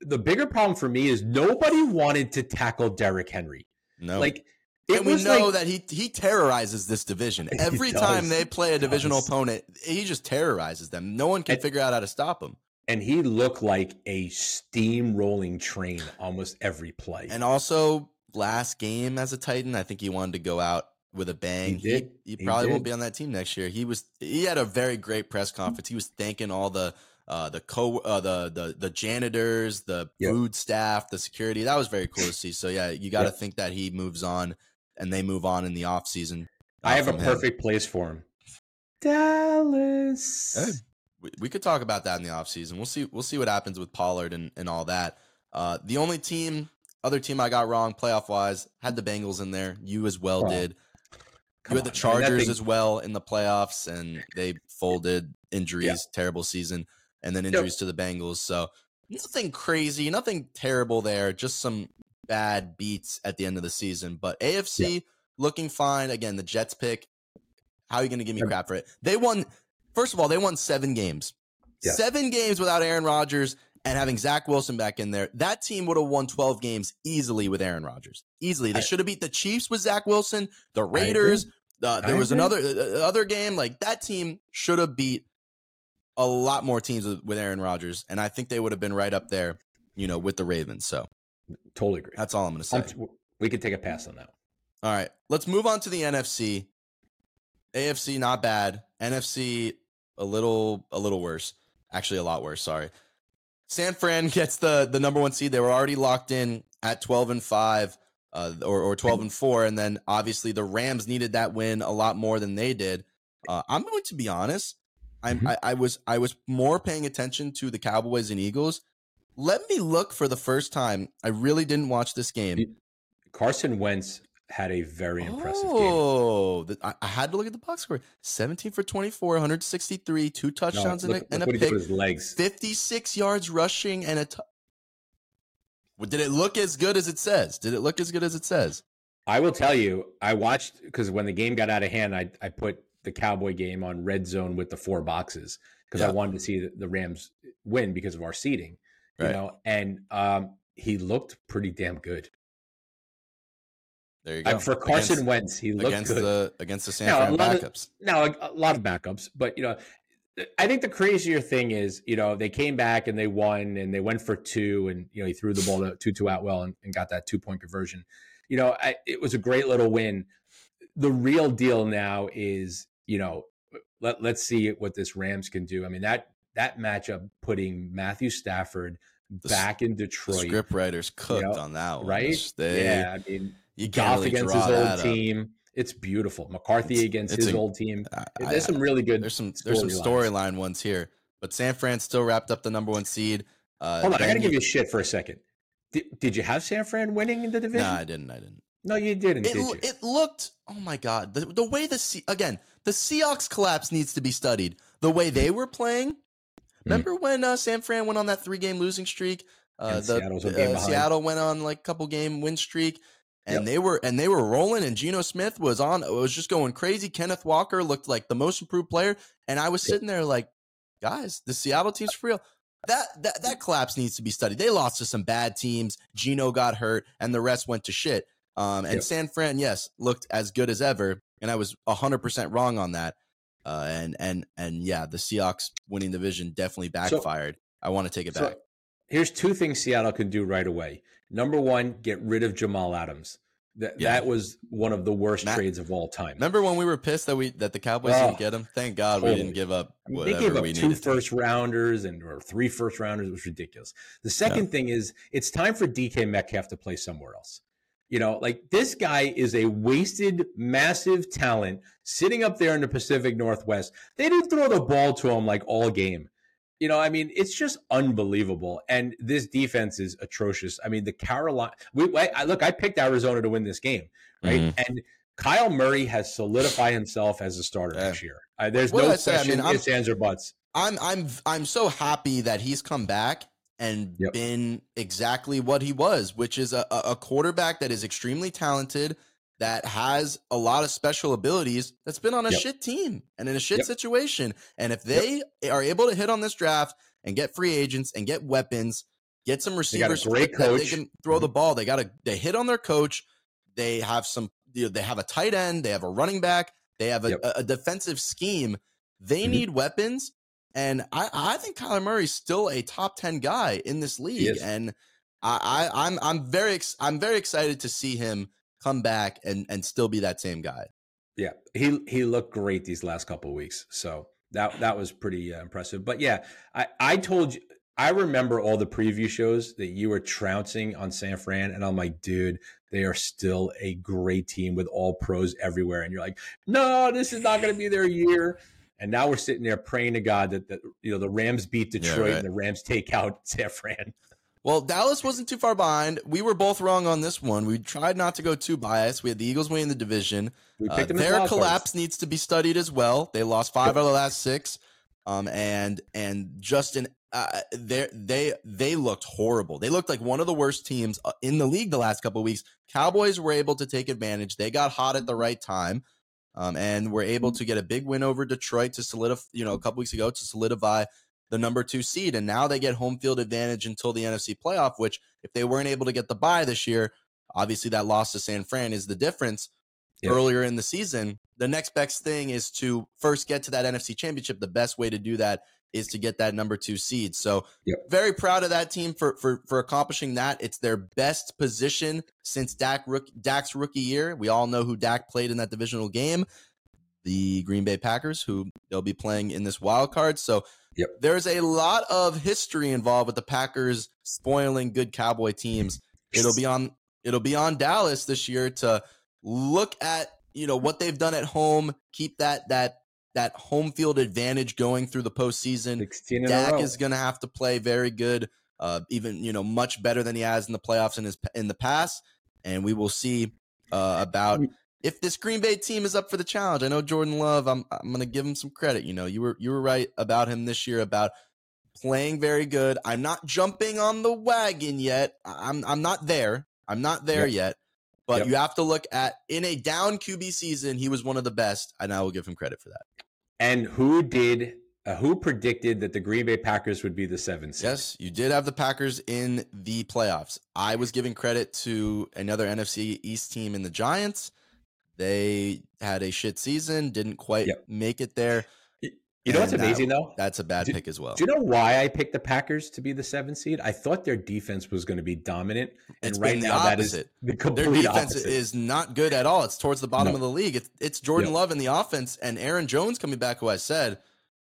the bigger problem for me is nobody wanted to tackle Derrick Henry. no. Like it and we know like, that he he terrorizes this division. Every time they play a divisional opponent, he just terrorizes them. No one can And- figure out how to stop him. and he looked like a steamrolling train almost every play. And also, last game as a Titan, I think he wanted to go out with a bang. He did. He, He probably won't be on that team next year. He was he had a very great press conference. He was thanking all the uh, the co uh, the the the janitors, the Yep. food staff, the security. That was very cool to see. So yeah, you got to Yep. think that he moves on and they move on in the off season. I have a him. perfect place for him. Dallas. Hey, we, we could talk about that in the off season. We'll see. We'll see what happens with Pollard and, and all that. Uh, the only team, other team I got wrong playoff wise, had the Bengals in there. You as well Oh, did. You had the on, man, that Chargers thing- as well in the playoffs, and they folded. Injuries, terrible season, and then Yep. injuries to the Bengals. So nothing crazy, nothing terrible there. Just some bad beats at the end of the season. But AFC looking fine. Again, the Jets pick. How are you going to give me crap for it? They won. First of all, they won seven games. Yes. Seven games without Aaron Rodgers and having Zach Wilson back in there. That team would have won 12 games easily with Aaron Rodgers. Easily. They should have beat the Chiefs with Zach Wilson, the. Raiders. Uh, there I was agree. another uh, other game like that team should have beat a lot more teams with, with Aaron Rodgers, and I think they would have been right up there, you know, with the Ravens. So Totally agree. that's all I'm going to say. I'm- we could take a pass on that. All right, let's move on to the NFC. AFC not bad. NFC a little a little worse. Actually, a lot worse. Sorry. San Fran gets the the number one seed. They were already locked in at twelve and five, uh, or or twelve and four, and then obviously the Rams needed that win a lot more than they did. Uh, I'm going to be honest. I'm Mhm. I, I was I was more paying attention to the Cowboys and Eagles. Let me look for the first time. I really didn't watch this game. Carson Wentz had a very impressive game. Oh, I, I had to look at the box score. 17 for 24, 163, two No, touchdowns look, and a, and a what he did pick, with his legs. 56 yards rushing and a. T- Did it look as good as it says? Did it look as good as it says? I will tell you, I watched because when the game got out of hand, I I put the Cowboy game on red zone with the four boxes because yeah. I wanted to see the, the, Rams win because of our seating, you right. know. And um, he looked pretty damn good. There you go. for Carson against, Wentz, he looked against good. the against the San Fran backups. Of, now, a, a lot of backups, but you know, I think the crazier thing is, you know, they came back and they won and they went for two, and you know, he threw the ball to two two out well and, and got that two point conversion. You know, I, it was a great little win. The real deal now is, you know, let let's see what this Rams can do. I mean that that matchup putting Matthew Stafford back the, in Detroit. script writers cooked you know, on that one, right? They, yeah, I mean you Goff really against his old team. Up. It's beautiful. McCarthy it's, against it's his a, old team. I, there's some really good. There's some there's some storyline ones here, but San Fran still wrapped up the number one seed. Uh, Hold on, I gotta give you shit for a second. Did, did you have San Fran winning in the division? No, I didn't. I didn't. No, you didn't. It, did you? it looked. Oh my god, the, the way the again the Seahawks collapse needs to be studied. The way they were playing. Remember mm. when uh, San Fran went on that three game losing streak? Uh, the, uh, Seattle went on like a couple game win streak and yep. they were and they were rolling and Geno Smith was on it was just going crazy. Kenneth Walker looked like the most improved player and I was sitting there like guys, the Seattle team's for real. That that that collapse needs to be studied. They lost to some bad teams. Geno got hurt and the rest went to shit. Um, and yep. San Fran, yes, looked as good as ever and I was 100% wrong on that. Uh, and and and yeah, the Seahawks winning the division definitely backfired. So, I want to take it so back. Here's two things Seattle can do right away. Number one, get rid of Jamal Adams. That yeah. that was one of the worst Matt, trades of all time. Remember when we were pissed that we that the Cowboys oh, didn't get him? Thank God totally. we didn't give up. I mean, they gave up two first rounders and or three first rounders. It was ridiculous. The second yeah. thing is it's time for DK Metcalf to play somewhere else. You know, like this guy is a wasted, massive talent sitting up there in the Pacific Northwest. They didn't throw the ball to him like all game. You know, I mean, it's just unbelievable. And this defense is atrocious. I mean, the Carolina. We, I, look, I picked Arizona to win this game, right? Mm-hmm. And Kyler Murray has solidified himself as a starter yeah. next year. Uh, there's what no question, I mean, ifs, ands, or buts. I'm I'm I'm so happy that he's come back and yep. been exactly what he was, which is a, a quarterback that is extremely talented, that has a lot of special abilities that's been on a yep. shit team and in a shit yep. situation. And if they yep. are able to hit on this draft and get free agents and get weapons, get some receivers, they, great coach. they can throw mm-hmm. the ball. They got to they hit on their coach. They have some. You know, they have a tight end. They have a running back. They have a, a defensive scheme. They mm-hmm. need weapons. And I, I think Kyler Murray's still a top ten guy in this league, and I, I, I'm I'm very I'm very excited to see him come back and and still be that same guy. Yeah, he he looked great these last couple weeks. So that that was pretty uh, impressive. But yeah, I I told you I remember all the preview shows that you were trouncing on San Fran, and I'm like, dude, they are still a great team with all pros everywhere. And you're like, no, this is not going to be their year. And now we're sitting there praying to God that, that you know the Rams beat Detroit yeah, right. and the Rams take out San Fran. Well, Dallas wasn't too far behind. We were both wrong on this one. We tried not to go too biased. We had the Eagles winning the division. Uh, their collapse needs to be studied as well. They lost five out of the last six, um, and and Justin, uh, they they they looked horrible. They looked like one of the worst teams uh, in the league the last couple of weeks. Cowboys were able to take advantage. They got hot at the right time, um, and were able to get a big win over Detroit to solidify. You know, a couple weeks ago to solidify the number two seed. And now they get home field advantage until the NFC playoff, which if they weren't able to get the bye this year, obviously that loss to San Fran is the difference yep. earlier in the season. The next best thing is to first get to that NFC championship. The best way to do that is to get that number two seed. So very proud of that team for for for accomplishing that. It's their best position since Dak rook, Dak's rookie year. We all know who Dak played in that divisional game. The Green Bay Packers, who they'll be playing in this wild card. So Yep. There's a lot of history involved with the Packers spoiling good Cowboy teams. It'll be on it'll be on Dallas this year to look at, you know, what they've done at home, keep that that that home field advantage going through the postseason. Dak is going to have to play very good, uh, even you know much better than he has in the playoffs in his in the past, and we will see uh, about if this Green Bay team is up for the challenge, I know Jordan Love. I'm I'm gonna give him some credit. You know, you were you were right about him this year about playing very good. I'm not jumping on the wagon yet. I'm I'm not there. I'm not there Yep. yet. But Yep. you have to look at in a down QB season, he was one of the best, and I will give him credit for that. And who did? Uh, who predicted that the Green Bay Packers would be the seventh seed? Yes, you did have the Packers in the playoffs. I was giving credit to another NFC East team in the Giants. They had a shit season, didn't quite Yep. make it there. You know what's And that- amazing though? That's a bad Do- pick as well. Do you know why I picked the Packers to be the seventh seed? I thought their defense was going to be dominant, and It's right now that is opposite. the Their defense opposite. is not good at all. It's towards the bottom No. of the league. It's, it's Jordan Yep. Love in the offense and Aaron Jones coming back, who I said,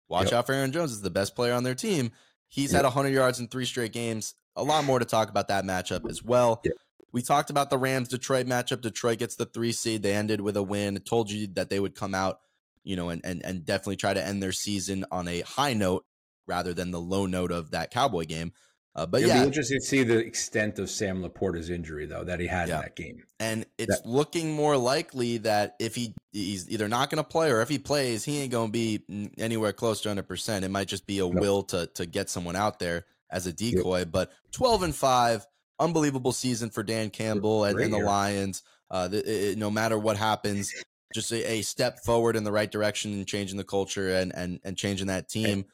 watch Yep. out for Aaron Jones. is the best player on their team. He's Yep. had 100 yards in three straight games. A lot more to talk about that matchup as well. Yep. We talked about the Rams Detroit matchup. Detroit gets the three seed. They ended with a win. Told you that they would come out, you know, and and and definitely try to end their season on a high note rather than the low note of that Cowboy game. Uh, but It'll yeah, be interesting to see the extent of Sam LaPorta's injury, though, that he had Yeah. in that game. and it's looking more likely that if he he's either not going to play or if he plays, he ain't going to be anywhere close to 100%. It might just be a No. will to to get someone out there as a decoy, but 12 and 5, unbelievable season for Dan Campbell and, and the. Lions. Uh the, it- no matter what happens, just a, a step forward in the right direction and changing the culture and and and changing that team.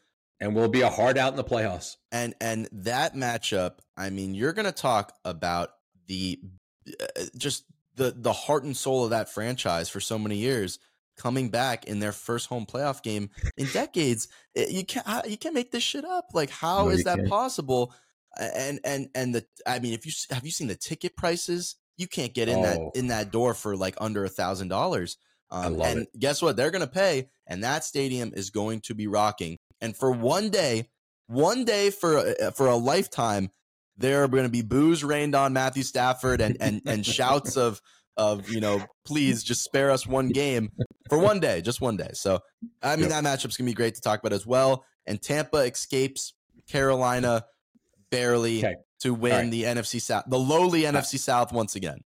And we'll be a hard out in the playoffs. and and that matchup i mean you're going to talk about the uh, just the the heart and soul of that franchise for so many years coming back in their first home playoff game in decades It- you can't you can't make this shit up like how No, is that can't. possible and and and the i mean if you have you seen the ticket prices? You can't get in that Oh. in that door for like under a thousand dollars um, and guess what? They're going to pay and that stadium is going to be rocking. And for one day one day for for a lifetime there are going to be boos rained on Matthew Stafford and and and shouts of of you know please just spare us one game for one day just one day. So I mean that matchup's going to be great to talk about as well. And Tampa escapes Carolina barely Okay. to win right. the NFC South the lowly NFC South once again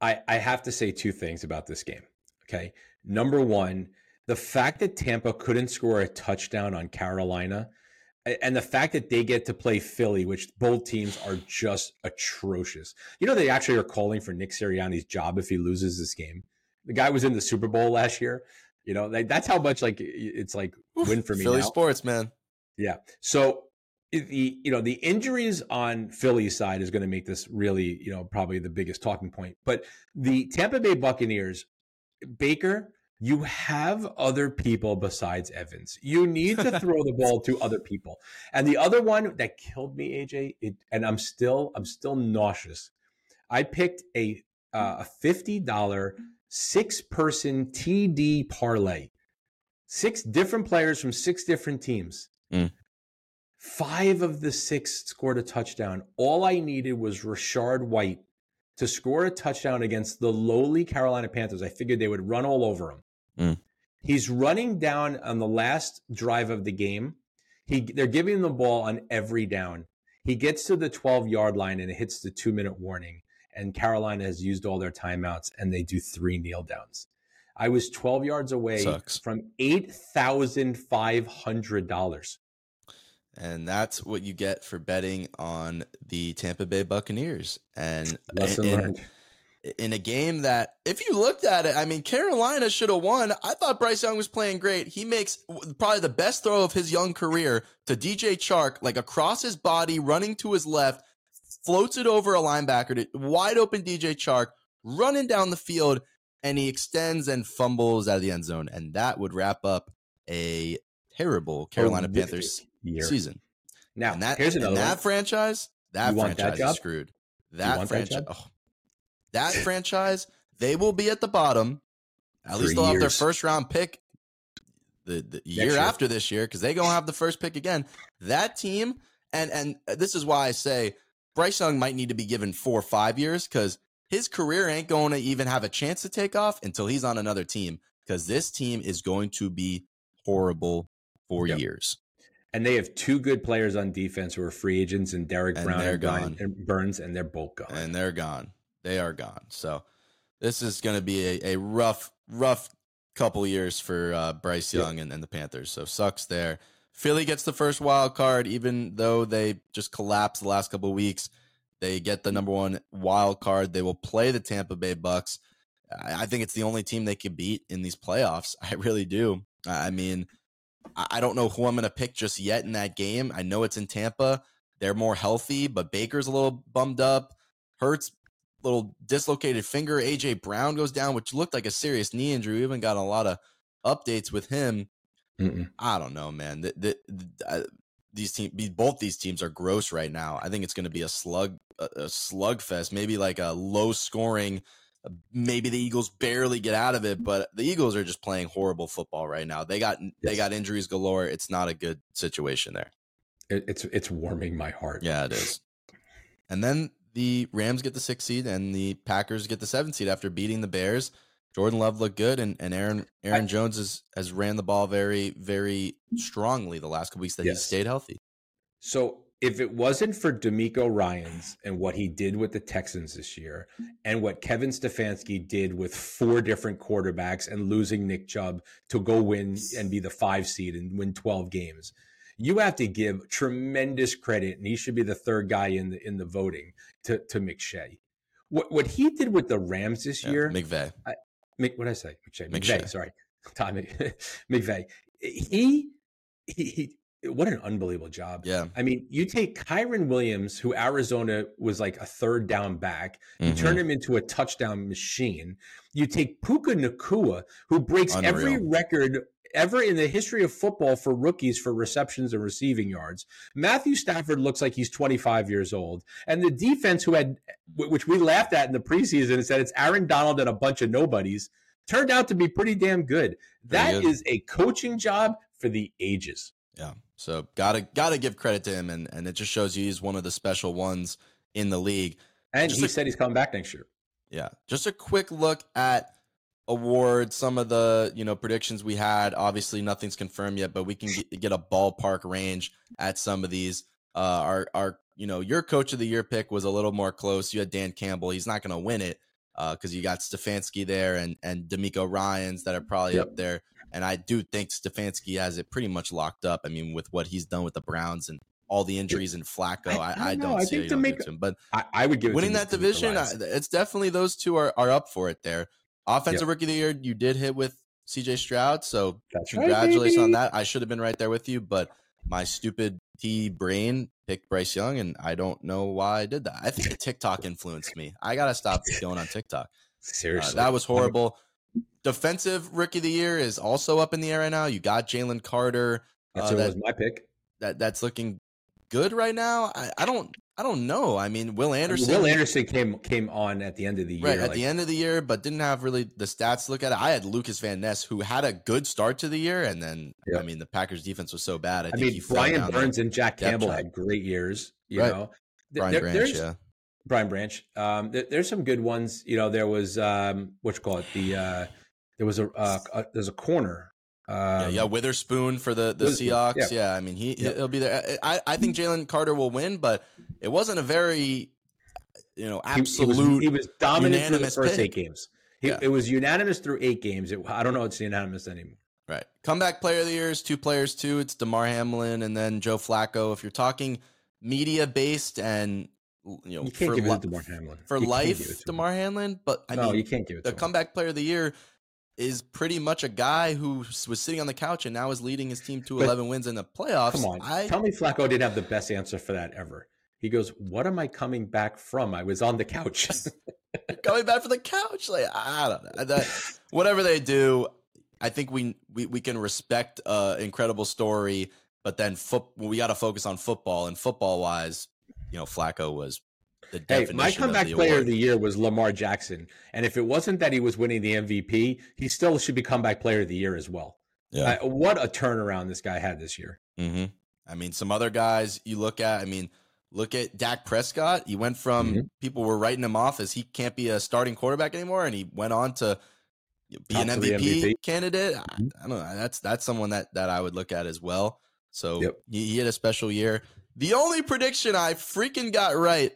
I, I have to say two things about this game. Okay. Number one, the fact that Tampa couldn't score a touchdown on Carolina and the fact that they get to play Philly, which both teams are just atrocious. You know, they actually are calling for Nick Sirianni's job if he loses this game. The guy was in the Super Bowl last year. You know, like, that's how much like it's like win for me Philly now. sports man Yeah. So the you know the injuries on Philly's side is going to make this really you know probably the biggest talking point. But the Tampa Bay Buccaneers, Baker, you have other people besides Evans. You need to throw the ball to other people. And the other one that killed me, AJ, it, and I'm still I'm still nauseous. I picked a uh, a fifty dollar six person TD parlay, six different players from six different teams. Mm. Five of the six scored a touchdown. All I needed was Rachaad White to score a touchdown against the lowly Carolina Panthers. I figured they would run all over him. Mm. He's running down on the last drive of the game. He they're giving him the ball on every down. He gets to the 12 yard line and it hits the two minute warning. And Carolina has used all their timeouts and they do three kneel downs. I was 12 yards away Sucks. from $8,500. And that's what you get for betting on the Tampa Bay Buccaneers and Lesson in- learned. in a game that, if you looked at it, I mean, Carolina should have won. I thought Bryce Young was playing great. He makes probably the best throw of his young career to DJ Chark, like across his body, running to his left, floats it over a linebacker to wide open DJ Chark, running down the field, and he extends and fumbles out of the end zone. And that would wrap up a terrible Carolina Horrific Panthers year. season. Now, and that, here's another that franchise, that franchise job? is screwed. That want that franchise, oh, that franchise, they will be at the bottom. At For least they'll have their first round pick the, the year year. after this year because they gonna have the first pick again. That team, and and uh, this is why I say Bryce Young might need to be given four or five years because his career ain't going to even have a chance to take off until he's on another team because this team is going to be horrible for Yep. years. And they have two good players on defense who are free agents and Derrick And Brown and, gone. and Burns, and they're both gone. and they're gone. They are gone. So this is going to be a, a rough, rough couple years for uh, Bryce. Young and, and the Panthers. So sucks there Philly gets the first wild card, even though they just collapsed the last couple of weeks. They get the number one wild card. They will play the Tampa Bay Bucks. I think it's the only team they could beat in these playoffs. I really do. I mean, I don't know who I'm going to pick just yet in that game. I know it's in Tampa. They're more healthy, but Baker's a little bummed up. Hurts, little dislocated finger. AJ Brown goes down, which looked like a serious knee injury. We even got a lot of updates with him. Mm-mm. I don't know, man. The, the, the, uh, these teams, both these teams are gross right now. I think it's going to be a slug, a, a slugfest, maybe like a low scoring. Maybe the Eagles barely get out of it, but the Eagles are just playing horrible football right now. They got yes. they got injuries galore. It's not a good situation there. It, it's it's warming my heart. Yeah, it is. And then the Rams get the sixth seed, and the Packers get the seventh seed after beating the Bears. Jordan Love looked good, and, and Aaron Aaron I, Jones has, has ran the ball very very strongly the last couple weeks that yes. he stayed healthy. So if it wasn't for DeMeco Ryans and what he did with the Texans this year, and what Kevin Stefanski did with four different quarterbacks and losing Nick Chubb to go win and be the five seed and win twelve games, you have to give tremendous credit, and he should be the third guy in the in the voting to to McShay. What what he did with the Rams this yeah, year, McVay. I, what did I say? McShay. McVay sorry, Tommy McVay. He, he, he, what an unbelievable job. Yeah. I mean, you take Kyren Williams, who Arizona was like a third down back, you mm-hmm. turn him into a touchdown machine. You take Puka Nacua, who breaks Unreal. every record ever in the history of football for rookies for receptions and receiving yards. Matthew Stafford looks like he's 25 years old. And the defense, who had, which we laughed at in the preseason and said it's Aaron Donald and a bunch of nobodies, turned out to be pretty damn good. That good. is a coaching job for the ages. Yeah. So gotta gotta give credit to him, and and it just shows you he's one of the special ones in the league. And just he a, said he's coming back next year. Yeah. Just a quick look at awards, some of the you know predictions we had. Obviously, nothing's confirmed yet, but we can get, get a ballpark range at some of these. Uh, our our you know your coach of the year pick was a little more close. You had Dan Campbell. He's not going to win it because uh, you got Stefanski there and and DeMeco Ryans that are probably yep. up there. And I do think Stefanski has it pretty much locked up. I mean, with what he's done with the Browns and all the injuries in Flacco, I, I, I don't, I see think it. Him. But I, I, would give it winning that division. it's definitely those two are, are up for it there. Offensive yep. rookie of the year, you did hit with CJ Stroud. So That's congratulations right, on that. I should have been right there with you, but my stupid T brain picked Bryce Young, and I don't know why I did that. I think TikTok influenced me. I gotta stop going on TikTok. Seriously, uh, that was horrible. Defensive rookie of the year is also up in the air right now. You got Jalen Carter. That's uh, that, was my pick. That that's looking good right now. I, I don't I don't know. I mean, Will Anderson. Will Anderson came came on at the end of the year, right at like, the end of the year, but didn't have really the stats to look at it. I had Lukas Van Ness, who had a good start to the year, and then yep. I mean, the Packers defense was so bad. I, I mean, Brian Burns and Jack Campbell had great years. You right. know, Brian there, Branch, yeah. Brian Branch. Um, there, there's some good ones. You know, there was um, what you call it the uh, there was a, uh, a there's a corner um, yeah, yeah, Witherspoon for the the Seahawks. Yeah. yeah. I mean he he'll be there. I I think Jalen Carter will win, but it wasn't a very you know absolute. He, he was, he was dominant for the first pick. eight games. He, yeah. It was unanimous through eight games. It, I don't know it's unanimous anymore. Right. Comeback player of the year is two players too. It's Damar Hamlin and then Joe Flacco. If you're talking media based and you know you can't for, give it to Damar Hamlin for you life, Damar Hamlin. But I no, mean, you can't give it. The comeback player of the year is pretty much a guy who was sitting on the couch and now is leading his team to but, 11 wins in the playoffs. Come on, I, tell me Flacco didn't have the best answer for that ever. He goes, "What am I coming back from? I was on the couch." coming back from the couch, like I don't know. That, whatever they do, I think we we we can respect uh incredible story, but then foot, we got to focus on football and football wise, you know, Flacco was hey, my comeback of player award. of the year was Lamar Jackson, and if it wasn't that he was winning the MVP, he still should be comeback player of the year as well. Yeah, uh, what a turnaround this guy had this year. Mm-hmm. I mean, some other guys you look at. I mean, look at Dak Prescott. He went from mm-hmm. people were writing him off as he can't be a starting quarterback anymore, and he went on to be Top an MVP, MVP, candidate. Mm-hmm. I, I, don't know. That's that's someone that that I would look at as well. So yep. he, he had a special year. The only prediction I freaking got right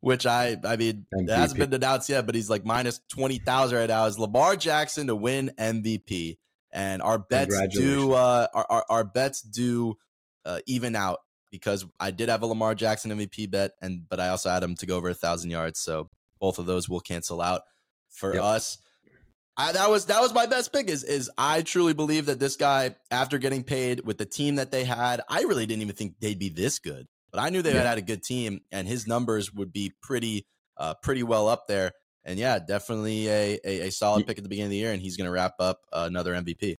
which I I mean MVP. it hasn't been announced yet, but he's like minus twenty thousand right now. Is Lamar Jackson to win MVP? And our bets do uh, our, our, our bets do uh, even out because I did have a Lamar Jackson MVP bet, and but I also had him to go over a thousand yards. So both of those will cancel out for Yep. us. I, that was that was my best pick. Is is I truly believe that this guy, after getting paid with the team that they had, I really didn't even think they'd be this good. But I knew they Yeah. had had a good team, and his numbers would be pretty uh, pretty well up there. And yeah, definitely a, a, a solid pick at the beginning of the year, and he's going to wrap up uh, another MVP.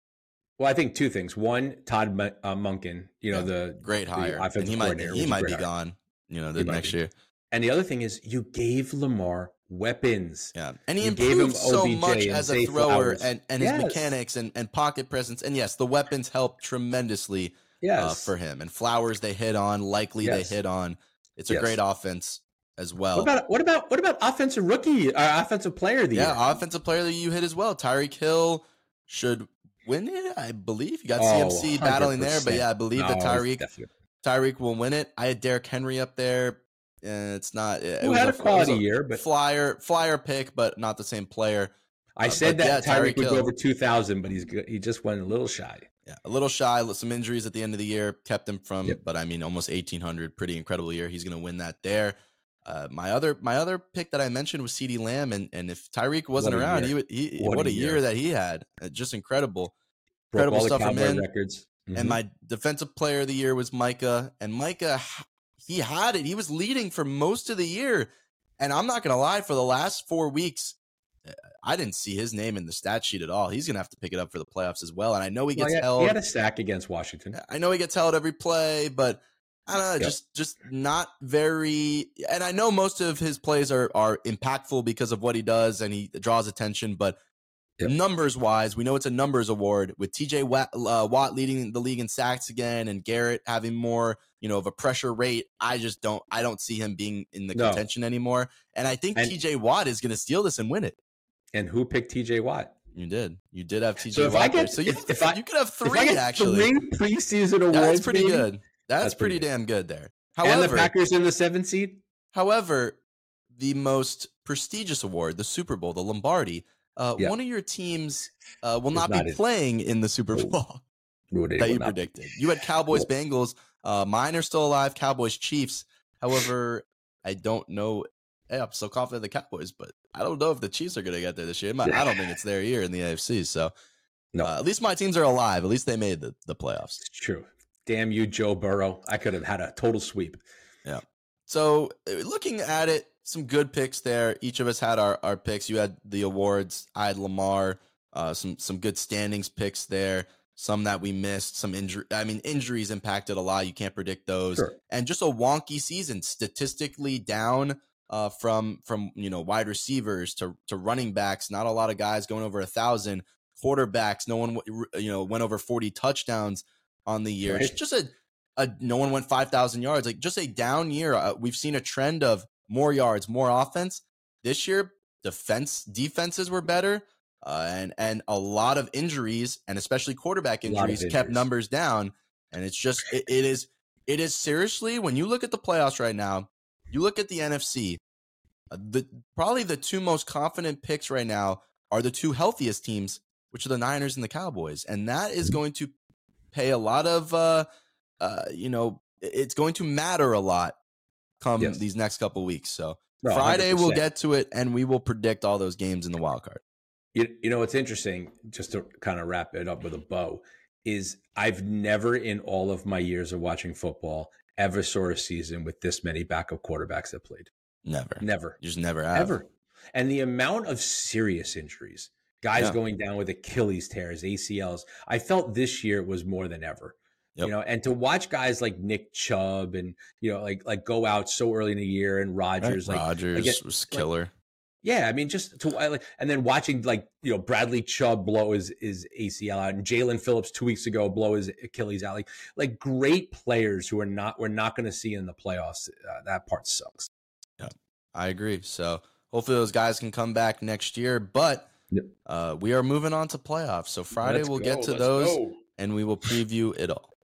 Well, I think two things. One, Todd Mun- uh, Monken, you know Yeah, the Great the hire. And he might he might be hire. gone. You know, the He next year. And the other thing is you gave Lamar weapons. Yeah, and he You gave him improved so much as a thrower and, and his Yes. mechanics and, and pocket presence. And yes, the weapons helped tremendously Yes. uh, for him. And Flowers they hit on, likely Yes. they hit on. It's a Yes. great offense as well. What about what about what about offensive rookie, uh, offensive player of the yeah, year? offensive player that you hit as well. Tyreek Hill should win it, I believe. You got Oh, CMC battling there, but yeah, I believe that Tyreek. Tyreek will win it. I had Derrick Henry up there. And it's not. It Who was had a it quality year, but flyer flyer pick, but not the same player. I uh, said that yeah, Tyreek would go over two thousand, but he's he just went a little shy. Yeah, a little shy, some injuries at the end of the year kept him from. Yep. But I mean, almost eighteen hundred, pretty incredible year. He's going to win that there. Uh, my other my other pick that I mentioned was CeeDee Lamb, and and if Tyreek wasn't around, year. he would he What what, a year. year. that he had, Uh, just incredible. Broke Incredible stuff from him. records. And Mhm. my defensive player of the year was Micah, and Micah he had it. He was leading for most of the year, and I'm not going to lie, for the last four weeks. I didn't see his name in the stat sheet at all. He's going to have to pick it up for the playoffs as well. And I know he Well, gets he, had, held. he had a sack against Washington. I know he gets held every play, but I don't know, Yep. just just not very. And I know most of his plays are are impactful because of what he does and he draws attention. But Yep. numbers wise, we know it's a numbers award with T.J. Watt, uh, Watt leading the league in sacks again, and Garrett having more, you know, of a pressure rate. I just don't, I don't see him being in the No. contention anymore. And I think And- T.J. Watt is going to steal this and win it. And who picked T.J. Watt? You did, you did have T.J. So if Watt I get- so you, if- if I- you could have three actually. three preseason awards. That's pretty good. That's, That's pretty pretty good. damn good there. and the Packers in the seventh seed. however, the most prestigious award, the Super Bowl, the Lombardi, uh, Yeah. one of your teams uh, will not not be in. playing in the Super Bowl No, that you predicted. You had Cowboys, Bengals. Uh, mine are still alive. Cowboys, Chiefs. However, I don't know. Hey, I'm so confident the Cowboys, but I don't know if the Chiefs are going to get there this year. I don't think it's their year in the AFC. So No. uh, at least my teams are alive. At least they made the, the playoffs. It's true. Damn you, Joe Burrow. I could have had a total sweep. Yeah. So uh, looking at it, some good picks there. Each of us had our, our picks. You had the awards. I had Lamar. Uh, some some good standings picks there. Some that we missed. Some injury. I mean, injuries impacted a lot. You can't predict those. Sure. And just a wonky season, statistically down uh, from from you know wide receivers to to running backs. Not a lot of guys going over a thousand. Quarterbacks. No one you know went over forty touchdowns on the year. Right. It's just a a no one went 5000 yards like just a down year uh, we've seen a trend of more yards more offense this year defense defenses were better uh, and and a lot of injuries and especially quarterback of injuries kept numbers down and it's just it, it is it is seriously when you look at the playoffs right now you look at the NFC uh, the probably the two most confident picks right now are the two healthiest teams which are the Niners and the Cowboys and that is going to pay a lot of uh uh, you know, it's going to matter a lot come Yes. these next couple weeks. So No, Friday we'll get to it and we will predict all those games in the wild card. You, you know what's interesting, just to kind of wrap it up with a bow, is I've never in all of my years of watching football ever saw a season with this many backup quarterbacks that played. Never. Never. You just never have. Ever. And the amount of serious injuries, guys Yeah. going down with Achilles tears, ACLs, I felt this year was more than ever. Yep. You know, and to watch guys like Nick Chubb and you know, like like go out so early in the year and Right? Rodgers, like Rodgers was killer. Yeah, I mean, just to and then watching like you know Bradley Chubb blow his his ACL out, and Jaelan Phillips two weeks ago blow his Achilles out, like like great players who are not we're not going to see in the playoffs. Uh, that part sucks. Yeah, I agree. So hopefully those guys can come back next year. But Yep. uh, we are moving on to playoffs. So Friday Let's we'll go, get to let's those go. and we will preview it all.